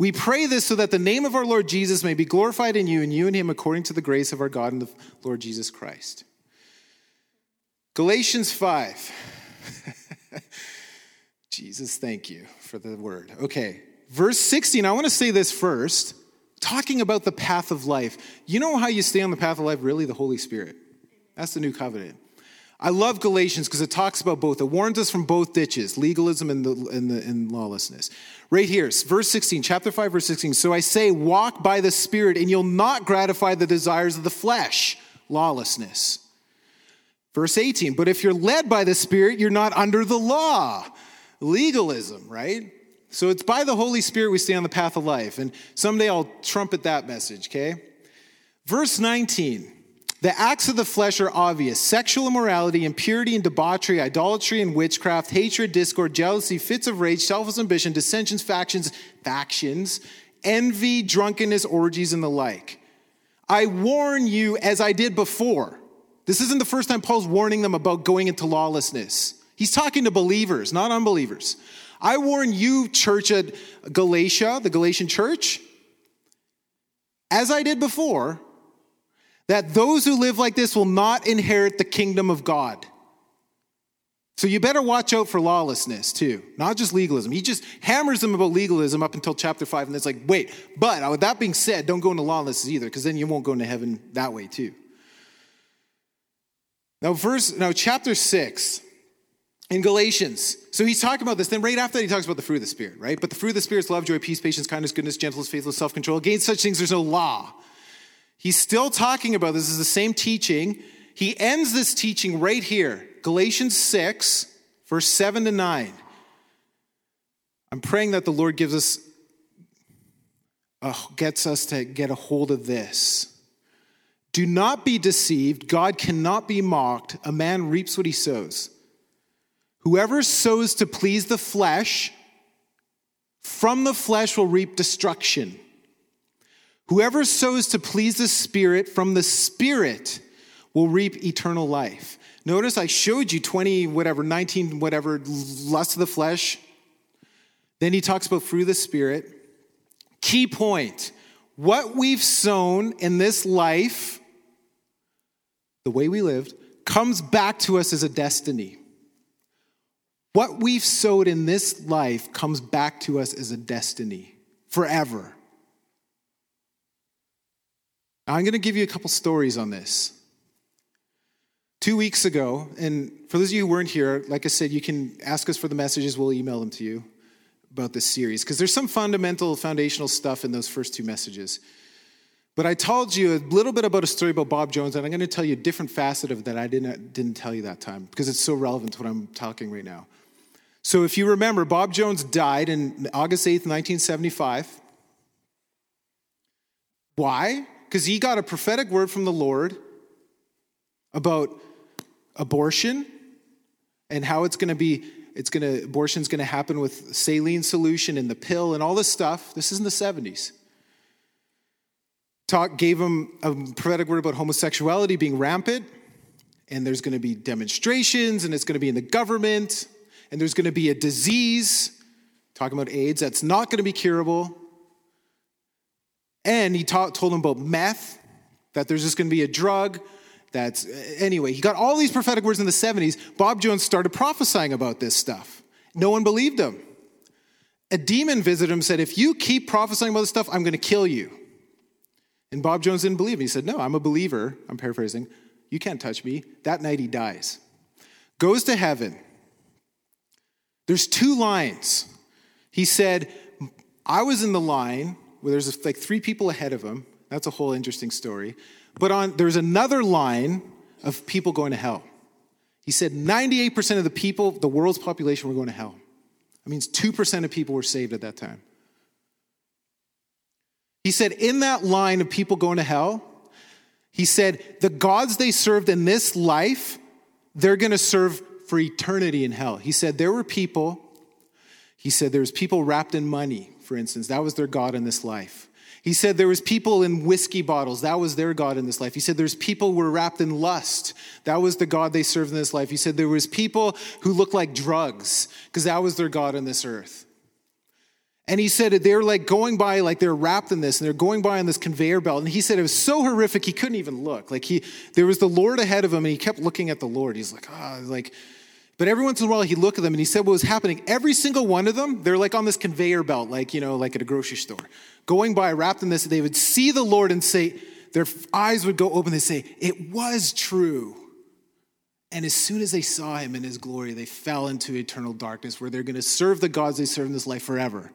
We pray this so that the name of our Lord Jesus may be glorified in you and you in him according to the grace of our God and the Lord Jesus Christ. Galatians 5. Jesus, thank you for the word. Okay, verse 16. I want to say this first, talking about the path of life. You know how you stay on the path of life? Really, the Holy Spirit. That's the new covenant. I love Galatians because it talks about both. It warns us from both ditches, legalism and, the, and, the, and lawlessness. Right here, verse 16, chapter 5, verse 16. So I say, walk by the Spirit, and you'll not gratify the desires of the flesh, lawlessness. Verse 18, but if you're led by the Spirit, you're not under the law, legalism, right? So it's by the Holy Spirit we stay on the path of life. And someday I'll trumpet that message, okay? Verse 19. The acts of the flesh are obvious sexual immorality, impurity and debauchery, idolatry and witchcraft, hatred, discord, jealousy, fits of rage, selfish ambition, dissensions, factions, factions, envy, drunkenness, orgies, and the like. I warn you as I did before. This isn't the first time Paul's warning them about going into lawlessness. He's talking to believers, not unbelievers. I warn you, church at Galatia, the Galatian church, as I did before, that those who live like this will not inherit the kingdom of God. So you better watch out for lawlessness too, not just legalism. He just hammers them about legalism up until chapter five, and it's like, wait, but with that being said, don't go into lawlessness either, because then you won't go into heaven that way too. Now, verse now chapter six in Galatians. So he's talking about this. Then right after that, he talks about the fruit of the Spirit, right? But the fruit of the Spirit is love, joy, peace, patience, kindness, goodness, gentleness, faithfulness, self-control. Against such things, there's no law. He's still talking about this, is the same teaching. He ends this teaching right here, Galatians 6, verse 7 to 9. I'm praying that the Lord gives us, uh, gets us to get a hold of this. Do not be deceived. God cannot be mocked. A man reaps what he sows. Whoever sows to please the flesh, from the flesh will reap destruction. Whoever sows to please the Spirit from the Spirit will reap eternal life. Notice I showed you 20, whatever, 19, whatever, lust of the flesh. Then he talks about fruit of the Spirit. Key point what we've sown in this life, the way we lived, comes back to us as a destiny. What we've sowed in this life comes back to us as a destiny forever. I'm going to give you a couple stories on this. Two weeks ago, and for those of you who weren't here, like I said, you can ask us for the messages, we'll email them to you about this series, because there's some fundamental, foundational stuff in those first two messages. But I told you a little bit about a story about Bob Jones, and I'm going to tell you a different facet of that I didn't, didn't tell you that time, because it's so relevant to what I'm talking right now. So if you remember, Bob Jones died in August 8th, 1975. Why? Because he got a prophetic word from the Lord about abortion and how it's going to be it's going to abortion's going to happen with saline solution and the pill and all this stuff. This is in the 70s talk gave him a prophetic word about homosexuality being rampant and there's going to be demonstrations and it's going to be in the government and there's going to be a disease. Talking about aids that's not going to be curable and he taught, told him about meth, that there's just going to be a drug. That's anyway, he got all these prophetic words in the 70s. Bob Jones started prophesying about this stuff. No one believed him. A demon visited him and said, If you keep prophesying about this stuff, I'm going to kill you. And Bob Jones didn't believe him. He said, No, I'm a believer. I'm paraphrasing. You can't touch me. That night he dies. Goes to heaven. There's two lines. He said, I was in the line where there's like three people ahead of him. That's a whole interesting story. But on there's another line of people going to hell. He said 98% of the people, the world's population, were going to hell. That means 2% of people were saved at that time. He said, in that line of people going to hell, he said, the gods they served in this life, they're going to serve for eternity in hell. He said, there were people, he said, there was people wrapped in money, for instance. That was their God in this life. He said there was people in whiskey bottles. That was their God in this life. He said there's people were wrapped in lust. That was the God they served in this life. He said there was people who looked like drugs because that was their God in this earth. And he said they're like going by, like they're wrapped in this, and they're going by on this conveyor belt. And he said it was so horrific he couldn't even look. Like he, there was the Lord ahead of him, and he kept looking at the Lord. He's like, ah, oh, like. But every once in a while he'd look at them, and he said what was happening. Every single one of them, they're like on this conveyor belt, like you know, like at a grocery store, going by wrapped in this. They would see the Lord and say, their eyes would go open. They say, it was true. And as soon as they saw him in his glory, they fell into eternal darkness where they're going to serve the gods they serve in this life forever.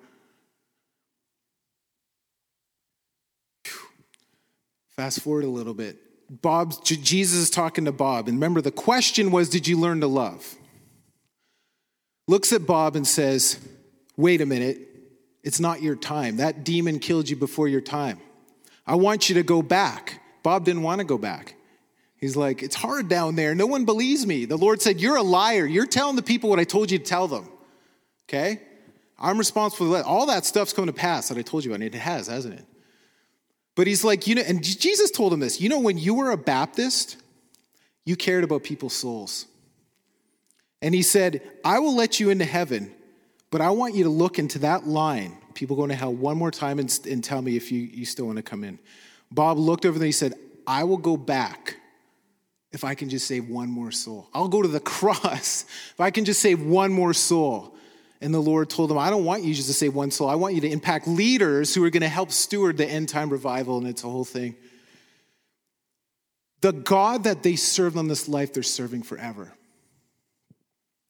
Fast forward a little bit. Bob, Jesus is talking to Bob. And remember, the question was, Did you learn to love? Looks at Bob and says, Wait a minute. It's not your time. That demon killed you before your time. I want you to go back. Bob didn't want to go back. He's like, It's hard down there. No one believes me. The Lord said, You're a liar. You're telling the people what I told you to tell them. Okay? I'm responsible for that. All that stuff's coming to pass that I told you about. And it has, hasn't it? But he's like, you know, and Jesus told him this you know, when you were a Baptist, you cared about people's souls. And he said, I will let you into heaven, but I want you to look into that line, people going to hell, one more time and, and tell me if you, you still want to come in. Bob looked over there, he said, I will go back if I can just save one more soul. I'll go to the cross if I can just save one more soul. And the Lord told him, I don't want you just to save one soul. I want you to impact leaders who are going to help steward the end time revival. And it's a whole thing. The God that they serve on this life, they're serving forever.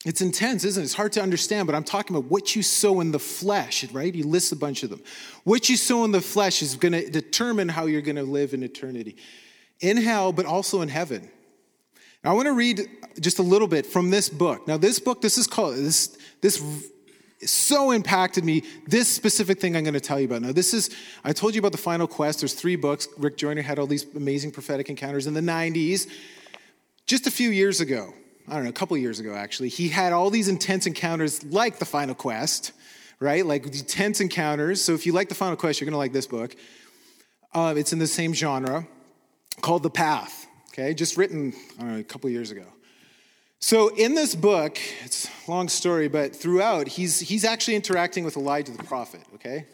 It's intense, isn't it? It's hard to understand, but I'm talking about what you sow in the flesh, right? He lists a bunch of them. What you sow in the flesh is going to determine how you're going to live in eternity, in hell, but also in heaven. Now, I want to read just a little bit from this book. Now, this book, this is called this this so impacted me. This specific thing I'm going to tell you about. Now, this is, I told you about the final quest. There's three books. Rick Joyner had all these amazing prophetic encounters in the 90s. Just a few years ago, I don't know, a couple years ago actually, he had all these intense encounters like the final quest, right? Like intense encounters. So if you like the final quest, you're going to like this book. Uh, it's in the same genre called The Path, okay? Just written, I don't know, a couple years ago. So in this book, it's a long story, but throughout, he's, he's actually interacting with Elijah the prophet, okay?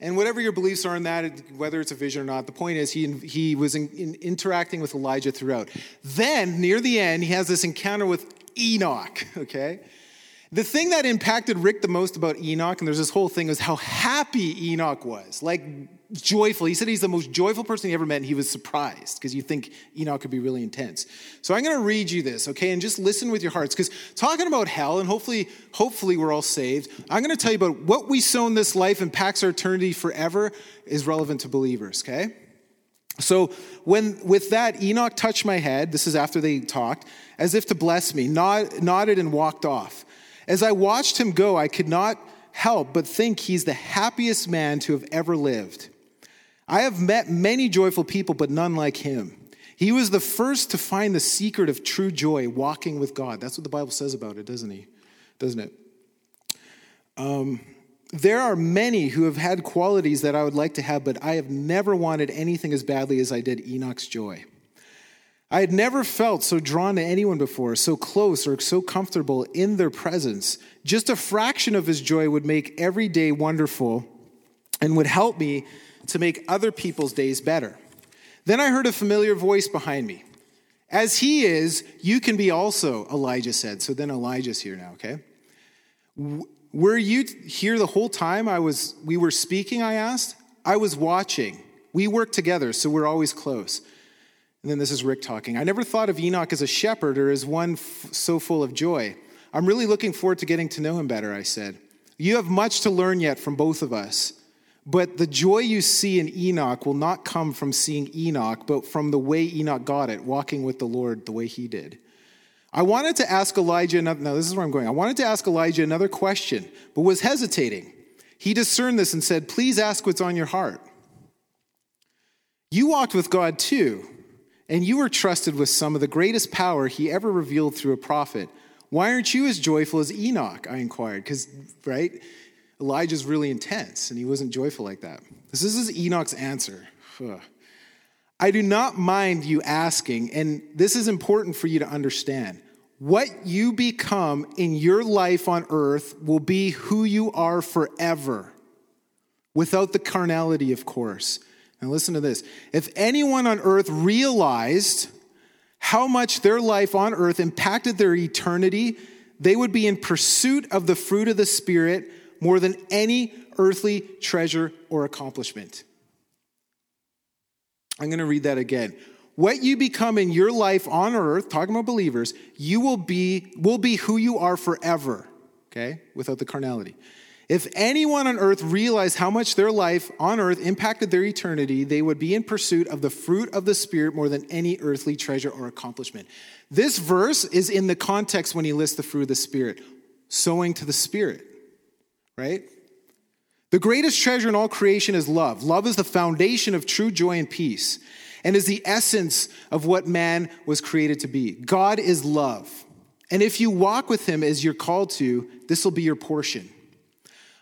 And whatever your beliefs are in that, whether it's a vision or not, the point is he, he was in, in interacting with Elijah throughout. Then, near the end, he has this encounter with Enoch, okay? The thing that impacted Rick the most about Enoch, and there's this whole thing, is how happy Enoch was. Like, joyful. He said he's the most joyful person he ever met, and he was surprised because you think Enoch could be really intense. So I'm going to read you this, okay, and just listen with your hearts because talking about hell, and hopefully, hopefully we're all saved. I'm going to tell you about what we sow in this life impacts our eternity forever is relevant to believers, okay? So when with that, Enoch touched my head. This is after they talked, as if to bless me, nod, nodded and walked off. As I watched him go, I could not help but think he's the happiest man to have ever lived. I have met many joyful people, but none like him. He was the first to find the secret of true joy, walking with God. That's what the Bible says about it, doesn't he? Doesn't it? Um, there are many who have had qualities that I would like to have, but I have never wanted anything as badly as I did Enoch's joy. I had never felt so drawn to anyone before, so close or so comfortable in their presence. Just a fraction of his joy would make every day wonderful and would help me to make other people's days better. Then I heard a familiar voice behind me. As he is, you can be also, Elijah said. So then Elijah's here now, okay? Were you here the whole time I was we were speaking, I asked? I was watching. We work together, so we're always close. And then this is Rick talking. I never thought of Enoch as a shepherd or as one f- so full of joy. I'm really looking forward to getting to know him better, I said. You have much to learn yet from both of us. But the joy you see in Enoch will not come from seeing Enoch, but from the way Enoch got it, walking with the Lord the way he did. I wanted to ask Elijah another, no, this is where I'm going. I wanted to ask Elijah another question, but was hesitating. He discerned this and said, Please ask what's on your heart. You walked with God too, and you were trusted with some of the greatest power he ever revealed through a prophet. Why aren't you as joyful as Enoch? I inquired, because, right? Elijah's really intense, and he wasn't joyful like that. This is Enoch's answer. Ugh. I do not mind you asking, and this is important for you to understand. What you become in your life on earth will be who you are forever, without the carnality, of course. Now, listen to this. If anyone on earth realized how much their life on earth impacted their eternity, they would be in pursuit of the fruit of the Spirit more than any earthly treasure or accomplishment. I'm going to read that again. What you become in your life on earth, talking about believers, you will be will be who you are forever, okay? Without the carnality. If anyone on earth realized how much their life on earth impacted their eternity, they would be in pursuit of the fruit of the Spirit more than any earthly treasure or accomplishment. This verse is in the context when he lists the fruit of the Spirit, sowing to the Spirit, right? The greatest treasure in all creation is love. Love is the foundation of true joy and peace and is the essence of what man was created to be. God is love. And if you walk with him as you're called to, this will be your portion.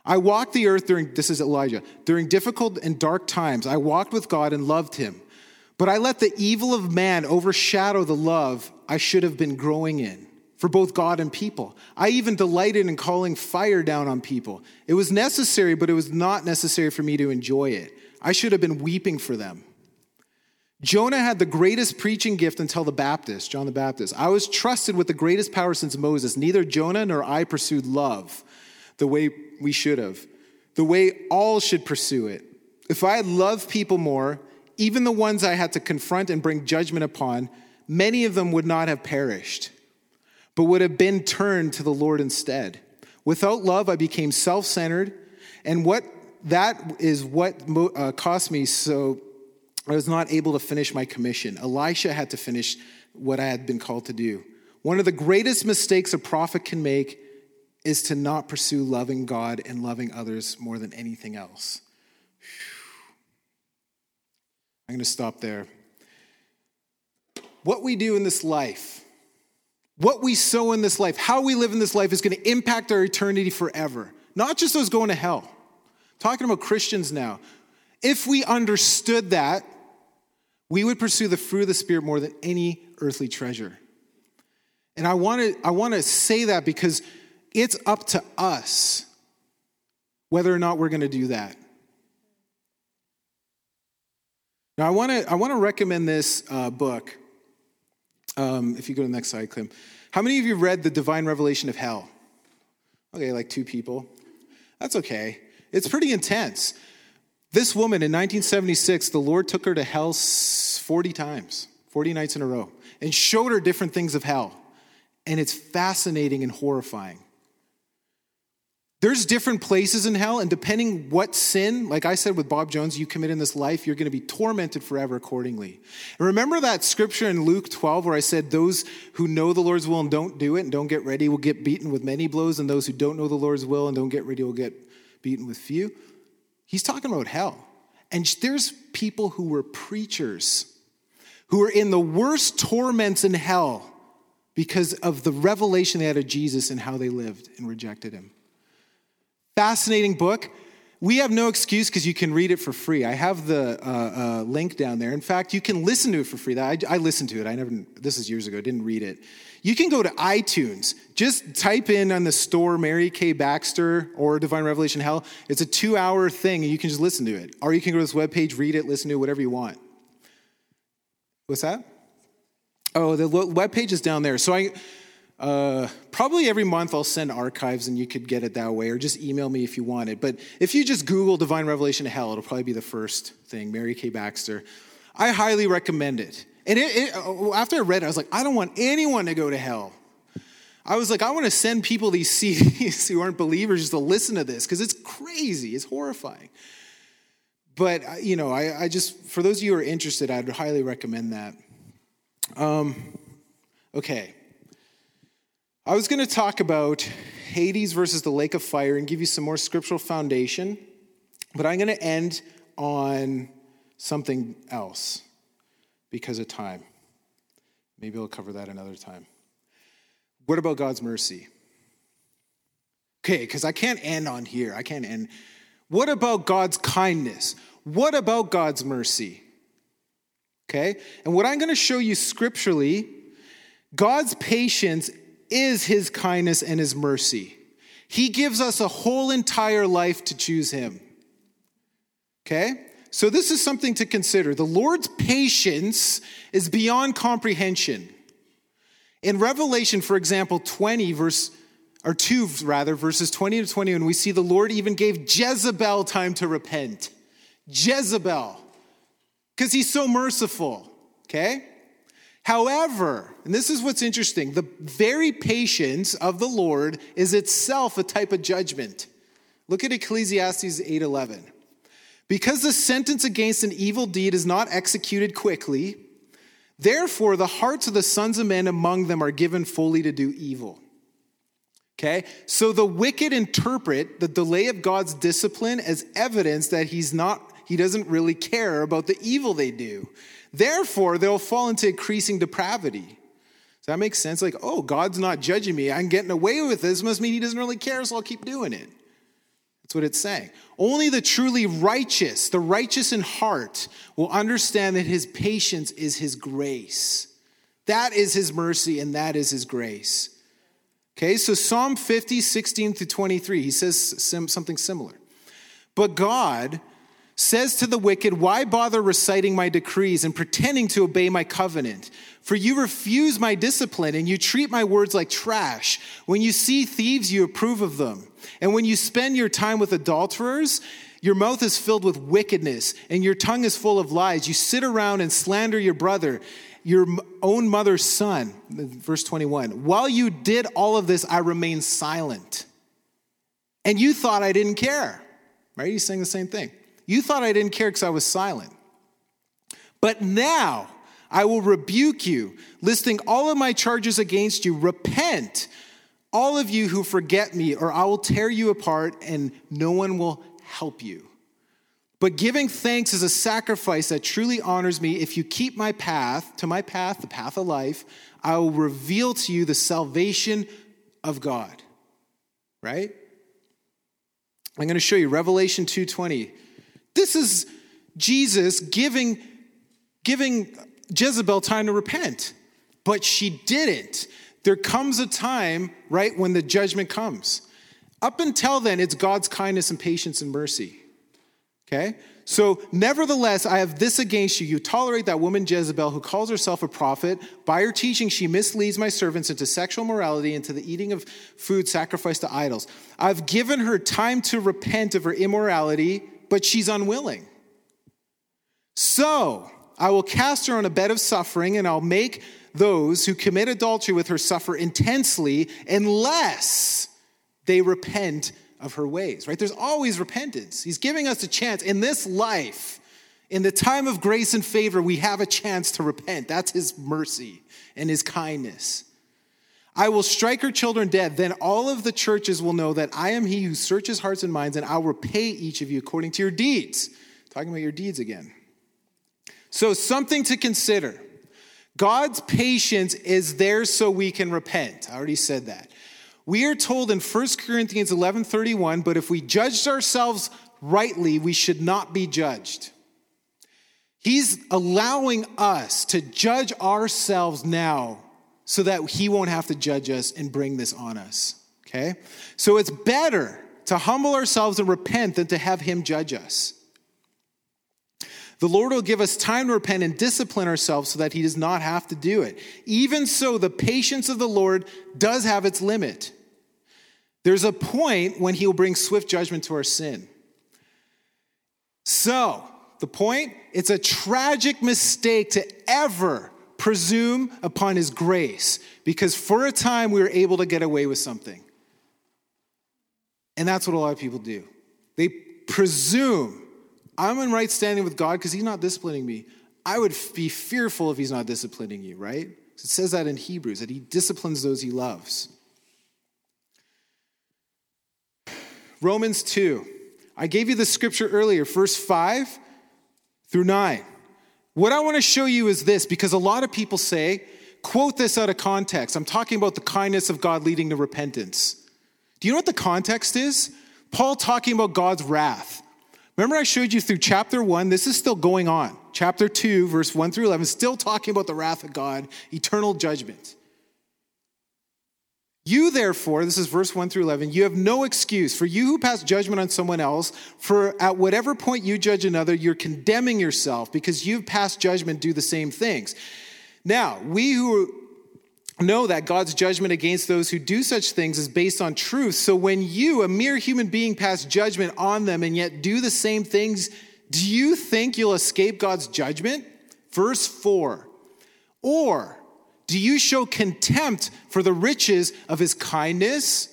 I walked the earth during, this is Elijah, during difficult and dark times. I walked with God and loved him. But I let the evil of man overshadow the love I should have been growing in for both God and people. I even delighted in calling fire down on people. It was necessary, but it was not necessary for me to enjoy it. I should have been weeping for them. Jonah had the greatest preaching gift until the Baptist, John the Baptist. I was trusted with the greatest power since Moses. Neither Jonah nor I pursued love the way we should have, the way all should pursue it. If I had loved people more, even the ones I had to confront and bring judgment upon, many of them would not have perished, but would have been turned to the Lord instead. Without love, I became self centered, and what that is what uh, cost me so I was not able to finish my commission. Elisha had to finish what I had been called to do. One of the greatest mistakes a prophet can make is to not pursue loving God and loving others more than anything else. I'm going to stop there. What we do in this life, what we sow in this life, how we live in this life is going to impact our eternity forever. Not just those going to hell. I'm talking about Christians now. If we understood that, we would pursue the fruit of the Spirit more than any earthly treasure. And I want to I want to say that because it's up to us whether or not we're going to do that. Now, I want to I want to recommend this uh, book. Um, if you go to the next slide, Clem. How many of you read The Divine Revelation of Hell? Okay, like two people. That's okay. It's pretty intense. This woman in 1976, the Lord took her to hell 40 times, 40 nights in a row, and showed her different things of hell. And it's fascinating and horrifying. There's different places in hell, and depending what sin, like I said with Bob Jones, you commit in this life, you're going to be tormented forever accordingly. And remember that scripture in Luke 12 where I said, Those who know the Lord's will and don't do it and don't get ready will get beaten with many blows, and those who don't know the Lord's will and don't get ready will get beaten with few? He's talking about hell. And there's people who were preachers who were in the worst torments in hell because of the revelation they had of Jesus and how they lived and rejected him. Fascinating book. We have no excuse because you can read it for free. I have the uh, uh, link down there. In fact, you can listen to it for free. I, I listened to it. I never. This is years ago. I didn't read it. You can go to iTunes. Just type in on the store Mary K. Baxter or Divine Revelation Hell. It's a two-hour thing, and you can just listen to it. Or you can go to this webpage, read it, listen to it, whatever you want. What's that? Oh, the webpage is down there. So I Uh, probably every month I'll send archives and you could get it that way, or just email me if you want it. But if you just Google Divine Revelation to Hell, it'll probably be the first thing, Mary K. Baxter. I highly recommend it. And it, it, uh, after I read it, I was like, I don't want anyone to go to hell. I was like, I want to send people these CDs who aren't believers just to listen to this because it's crazy, it's horrifying. But, uh, you know, I, I, just, for those of you who are interested, I'd highly recommend that. Um, okay. I was going to talk about Hades versus the lake of fire and give you some more scriptural foundation, but I'm going to end on something else because of time. Maybe I'll cover that another time. What about God's mercy? Okay, because I can't end on here. I can't end. What about God's kindness? What about God's mercy? Okay, and what I'm going to show you scripturally, God's patience is his kindness and his mercy. He gives us a whole entire life to choose him. Okay? So, this is something to consider. The Lord's patience is beyond comprehension. In Revelation, for example, 20, verse, or 2 rather, verses 20 to 21, we see the Lord even gave Jezebel time to repent. Jezebel, because he's so merciful. Okay? However, and this is what's interesting, the very patience of the Lord is itself a type of judgment. Look at Ecclesiastes 8:11. Because the sentence against an evil deed is not executed quickly, therefore the hearts of the sons of men among them are given fully to do evil. Okay? So the wicked interpret the delay of God's discipline as evidence that he's not he doesn't really care about the evil they do. Therefore, they'll fall into increasing depravity. Does that make sense? Like, oh, God's not judging me. I'm getting away with this. Must mean he doesn't really care, so I'll keep doing it. That's what it's saying. Only the truly righteous, the righteous in heart, will understand that his patience is his grace. That is his mercy and that is his grace. Okay, so Psalm 50, 16 to 23, he says something similar. But God, says to the wicked, Why bother reciting my decrees and pretending to obey my covenant? For you refuse my discipline and you treat my words like trash. When you see thieves, you approve of them. And when you spend your time with adulterers, your mouth is filled with wickedness and your tongue is full of lies. You sit around and slander your brother, your own mother's son. Verse 21. While you did all of this, I remained silent. And you thought I didn't care. Right? He's saying the same thing. You thought I didn't care because I was silent. But now I will rebuke you, listing all of my charges against you. Repent, all of you who forget me, or I will tear you apart and no one will help you. But giving thanks is a sacrifice that truly honors me. If you keep my path, to my path, the path of life, I will reveal to you the salvation of God. Right? I'm going to show you Revelation 2:20. This is Jesus giving, giving Jezebel time to repent, but she didn't. There comes a time, right, when the judgment comes. Up until then, it's God's kindness and patience and mercy. Okay? So, nevertheless, I have this against you. You tolerate that woman Jezebel who calls herself a prophet. By her teaching, she misleads my servants into sexual morality, into the eating of food sacrificed to idols. I've given her time to repent of her immorality but she's unwilling. So I will cast her on a bed of suffering, and I'll make those who commit adultery with her suffer intensely unless they repent of her ways, right? There's always repentance. He's giving us a chance in this life. In the time of grace and favor, we have a chance to repent. That's his mercy and his kindness. I will strike her children dead. Then all of the churches will know that I am he who searches hearts and minds, and I will repay each of you according to your deeds. Talking about your deeds again. So, something to consider. God's patience is there so we can repent. I already said that. We are told in 1 Corinthians 11:31, but if we judged ourselves rightly, we should not be judged. He's allowing us to judge ourselves now so that he won't have to judge us and bring this on us. Okay? So it's better to humble ourselves and repent than to have him judge us. The Lord will give us time to repent and discipline ourselves so that He does not have to do it. Even so, the patience of the Lord does have its limit. There's a point when He will bring swift judgment to our sin. So, the point? It's a tragic mistake to ever presume upon His grace because for a time we were able to get away with something. And that's what a lot of people do. They presume I'm in right standing with God because He's not disciplining me. I would be fearful if He's not disciplining you, right? It says that in Hebrews, that He disciplines those He loves. Romans 2. I gave you the scripture earlier, verse 5 through 9. What I want to show you is this because a lot of people say, quote this out of context. I'm talking about the kindness of God leading to repentance. Do you know what the context is? Paul talking about God's wrath. Remember, I showed you through chapter 1, this is still going on. Chapter 2, verse 1 through 11, still talking about the wrath of God, eternal judgment. You, therefore, this is verse 1 through 11, you have no excuse. For you who pass judgment on someone else, for at whatever point you judge another, you're condemning yourself because you've passed judgment, do the same things. Now, we who know that God's judgment against those who do such things is based on truth. So when you, a mere human being, pass judgment on them and yet do the same things, do you think you'll escape God's judgment? Verse 4 Or do you show contempt for the riches of his kindness?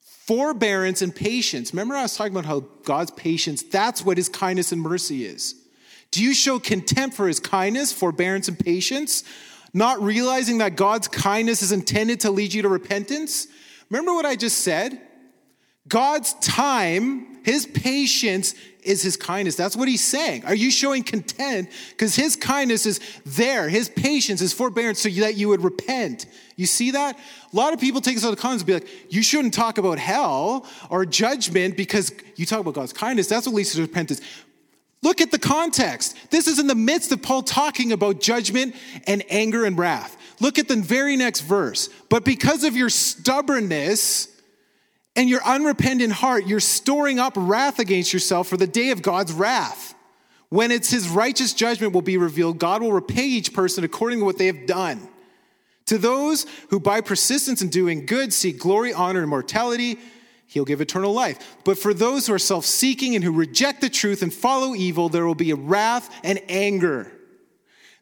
Forbearance and patience. Remember, I was talking about how God's patience, that's what his kindness and mercy is. Do you show contempt for his kindness, forbearance, and patience? not realizing that God's kindness is intended to lead you to repentance? Remember what I just said? God's time, his patience is his kindness. That's what he's saying. Are you showing content? Because his kindness is there, his patience, his forbearance, so that you would repent. You see that? A lot of people take this out of context and be like, you shouldn't talk about hell or judgment because you talk about God's kindness. That's what leads to repentance. Look at the context. This is in the midst of Paul talking about judgment and anger and wrath. Look at the very next verse. But because of your stubbornness and your unrepentant heart, you're storing up wrath against yourself for the day of God's wrath. When it's his righteous judgment will be revealed, God will repay each person according to what they have done. To those who by persistence in doing good seek glory, honor, and immortality, He'll give eternal life. But for those who are self seeking and who reject the truth and follow evil, there will be a wrath and anger.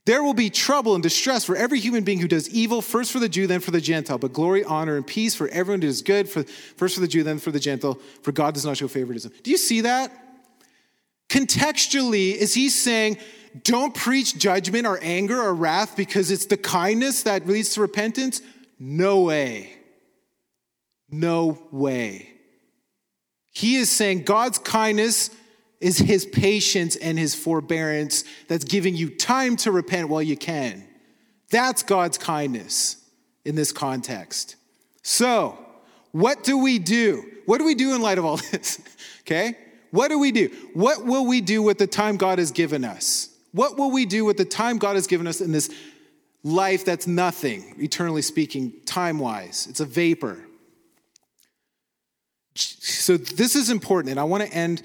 There will be trouble and distress for every human being who does evil, first for the Jew, then for the Gentile. But glory, honor, and peace for everyone who does good, for, first for the Jew, then for the Gentile, for God does not show favoritism. Do you see that? Contextually, is he saying, don't preach judgment or anger or wrath because it's the kindness that leads to repentance? No way. No way. He is saying God's kindness is his patience and his forbearance that's giving you time to repent while you can. That's God's kindness in this context. So, what do we do? What do we do in light of all this? okay? What do we do? What will we do with the time God has given us? What will we do with the time God has given us in this life that's nothing, eternally speaking, time wise? It's a vapor. So, this is important, and I want to end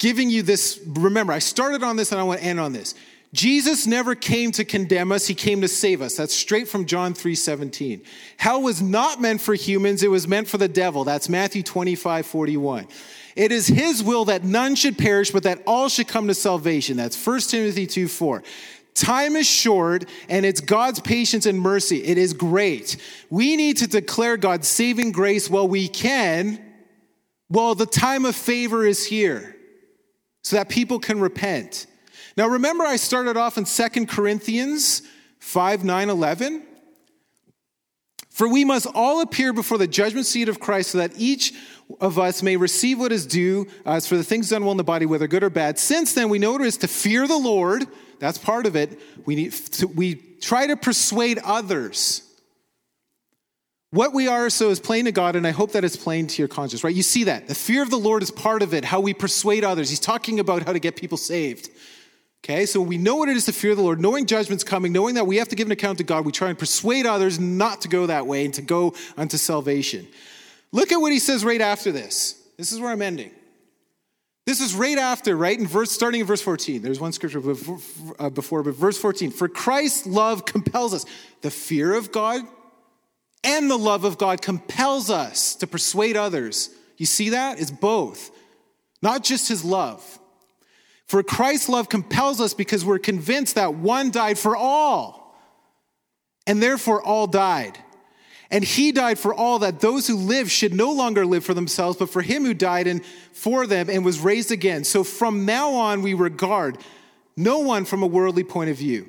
giving you this. Remember, I started on this and I want to end on this. Jesus never came to condemn us, he came to save us. That's straight from John 3 17. Hell was not meant for humans, it was meant for the devil. That's Matthew 25 41. It is his will that none should perish, but that all should come to salvation. That's 1 Timothy 2 4. Time is short and it's God's patience and mercy. It is great. We need to declare God's saving grace while we can while the time of favor is here so that people can repent. Now, remember, I started off in Second Corinthians 5 9 11. For we must all appear before the judgment seat of Christ so that each of us may receive what is due as for the things done well in the body, whether good or bad. Since then, we know it is to fear the Lord. That's part of it. We, need to, we try to persuade others. What we are so is plain to God, and I hope that it's plain to your conscience, right? You see that. The fear of the Lord is part of it, how we persuade others. He's talking about how to get people saved. Okay, so we know what it is to fear the Lord, knowing judgment's coming, knowing that we have to give an account to God. We try and persuade others not to go that way and to go unto salvation. Look at what he says right after this. This is where I'm ending. This is right after, right? In verse, starting in verse 14. There's one scripture before, uh, before, but verse 14. For Christ's love compels us. The fear of God and the love of God compels us to persuade others. You see that? It's both, not just his love. For Christ's love compels us because we're convinced that one died for all, and therefore all died. And he died for all that those who live should no longer live for themselves, but for him who died and for them and was raised again. So from now on, we regard no one from a worldly point of view.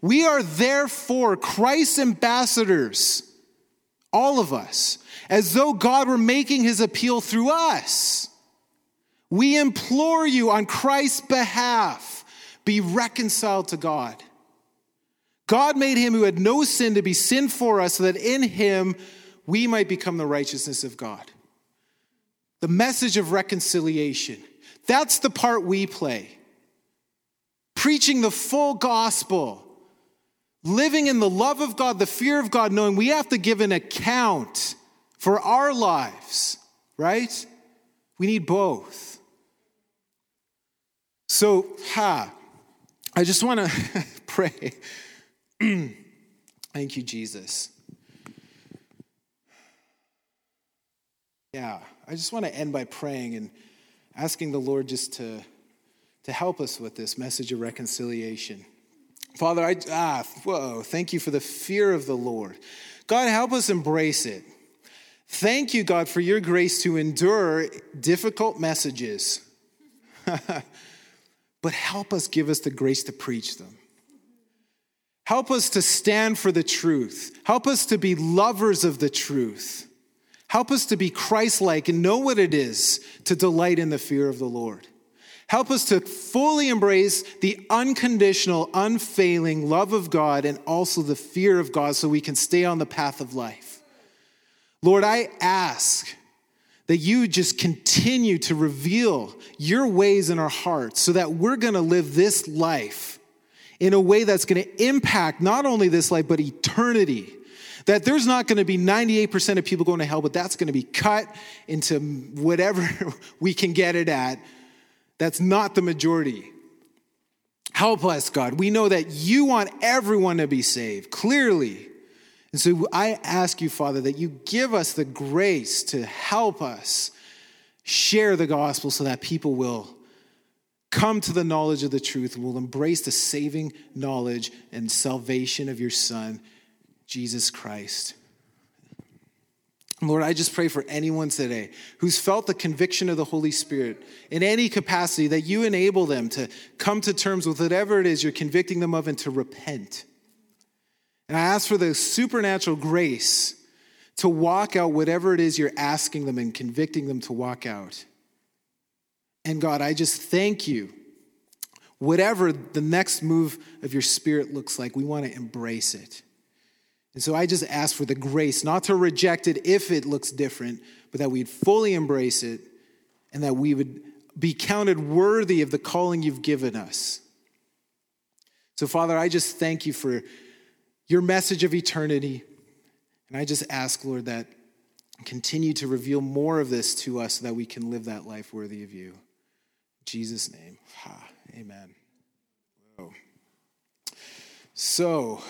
We are therefore Christ's ambassadors, all of us, as though God were making his appeal through us. We implore you on Christ's behalf, be reconciled to God. God made him who had no sin to be sin for us so that in him we might become the righteousness of God. The message of reconciliation. That's the part we play. Preaching the full gospel, living in the love of God, the fear of God, knowing we have to give an account for our lives, right? We need both. So, ha, I just want to pray. Thank you, Jesus. Yeah, I just want to end by praying and asking the Lord just to, to help us with this message of reconciliation. Father, I, ah, whoa, thank you for the fear of the Lord. God, help us embrace it. Thank you, God, for your grace to endure difficult messages. but help us give us the grace to preach them. Help us to stand for the truth. Help us to be lovers of the truth. Help us to be Christ like and know what it is to delight in the fear of the Lord. Help us to fully embrace the unconditional, unfailing love of God and also the fear of God so we can stay on the path of life. Lord, I ask that you just continue to reveal your ways in our hearts so that we're going to live this life in a way that's going to impact not only this life, but eternity. That there's not going to be 98% of people going to hell, but that's going to be cut into whatever we can get it at. That's not the majority. Help us, God. We know that you want everyone to be saved, clearly. And so I ask you, Father, that you give us the grace to help us share the gospel so that people will come to the knowledge of the truth and will embrace the saving knowledge and salvation of your Son, Jesus Christ. Lord, I just pray for anyone today who's felt the conviction of the Holy Spirit in any capacity that you enable them to come to terms with whatever it is you're convicting them of and to repent. And I ask for the supernatural grace to walk out whatever it is you're asking them and convicting them to walk out. And God, I just thank you. Whatever the next move of your spirit looks like, we want to embrace it. And so I just ask for the grace not to reject it if it looks different, but that we'd fully embrace it and that we would be counted worthy of the calling you've given us. So, Father, I just thank you for your message of eternity. And I just ask, Lord, that continue to reveal more of this to us so that we can live that life worthy of you. In Jesus' name. Ha, amen. Whoa. So,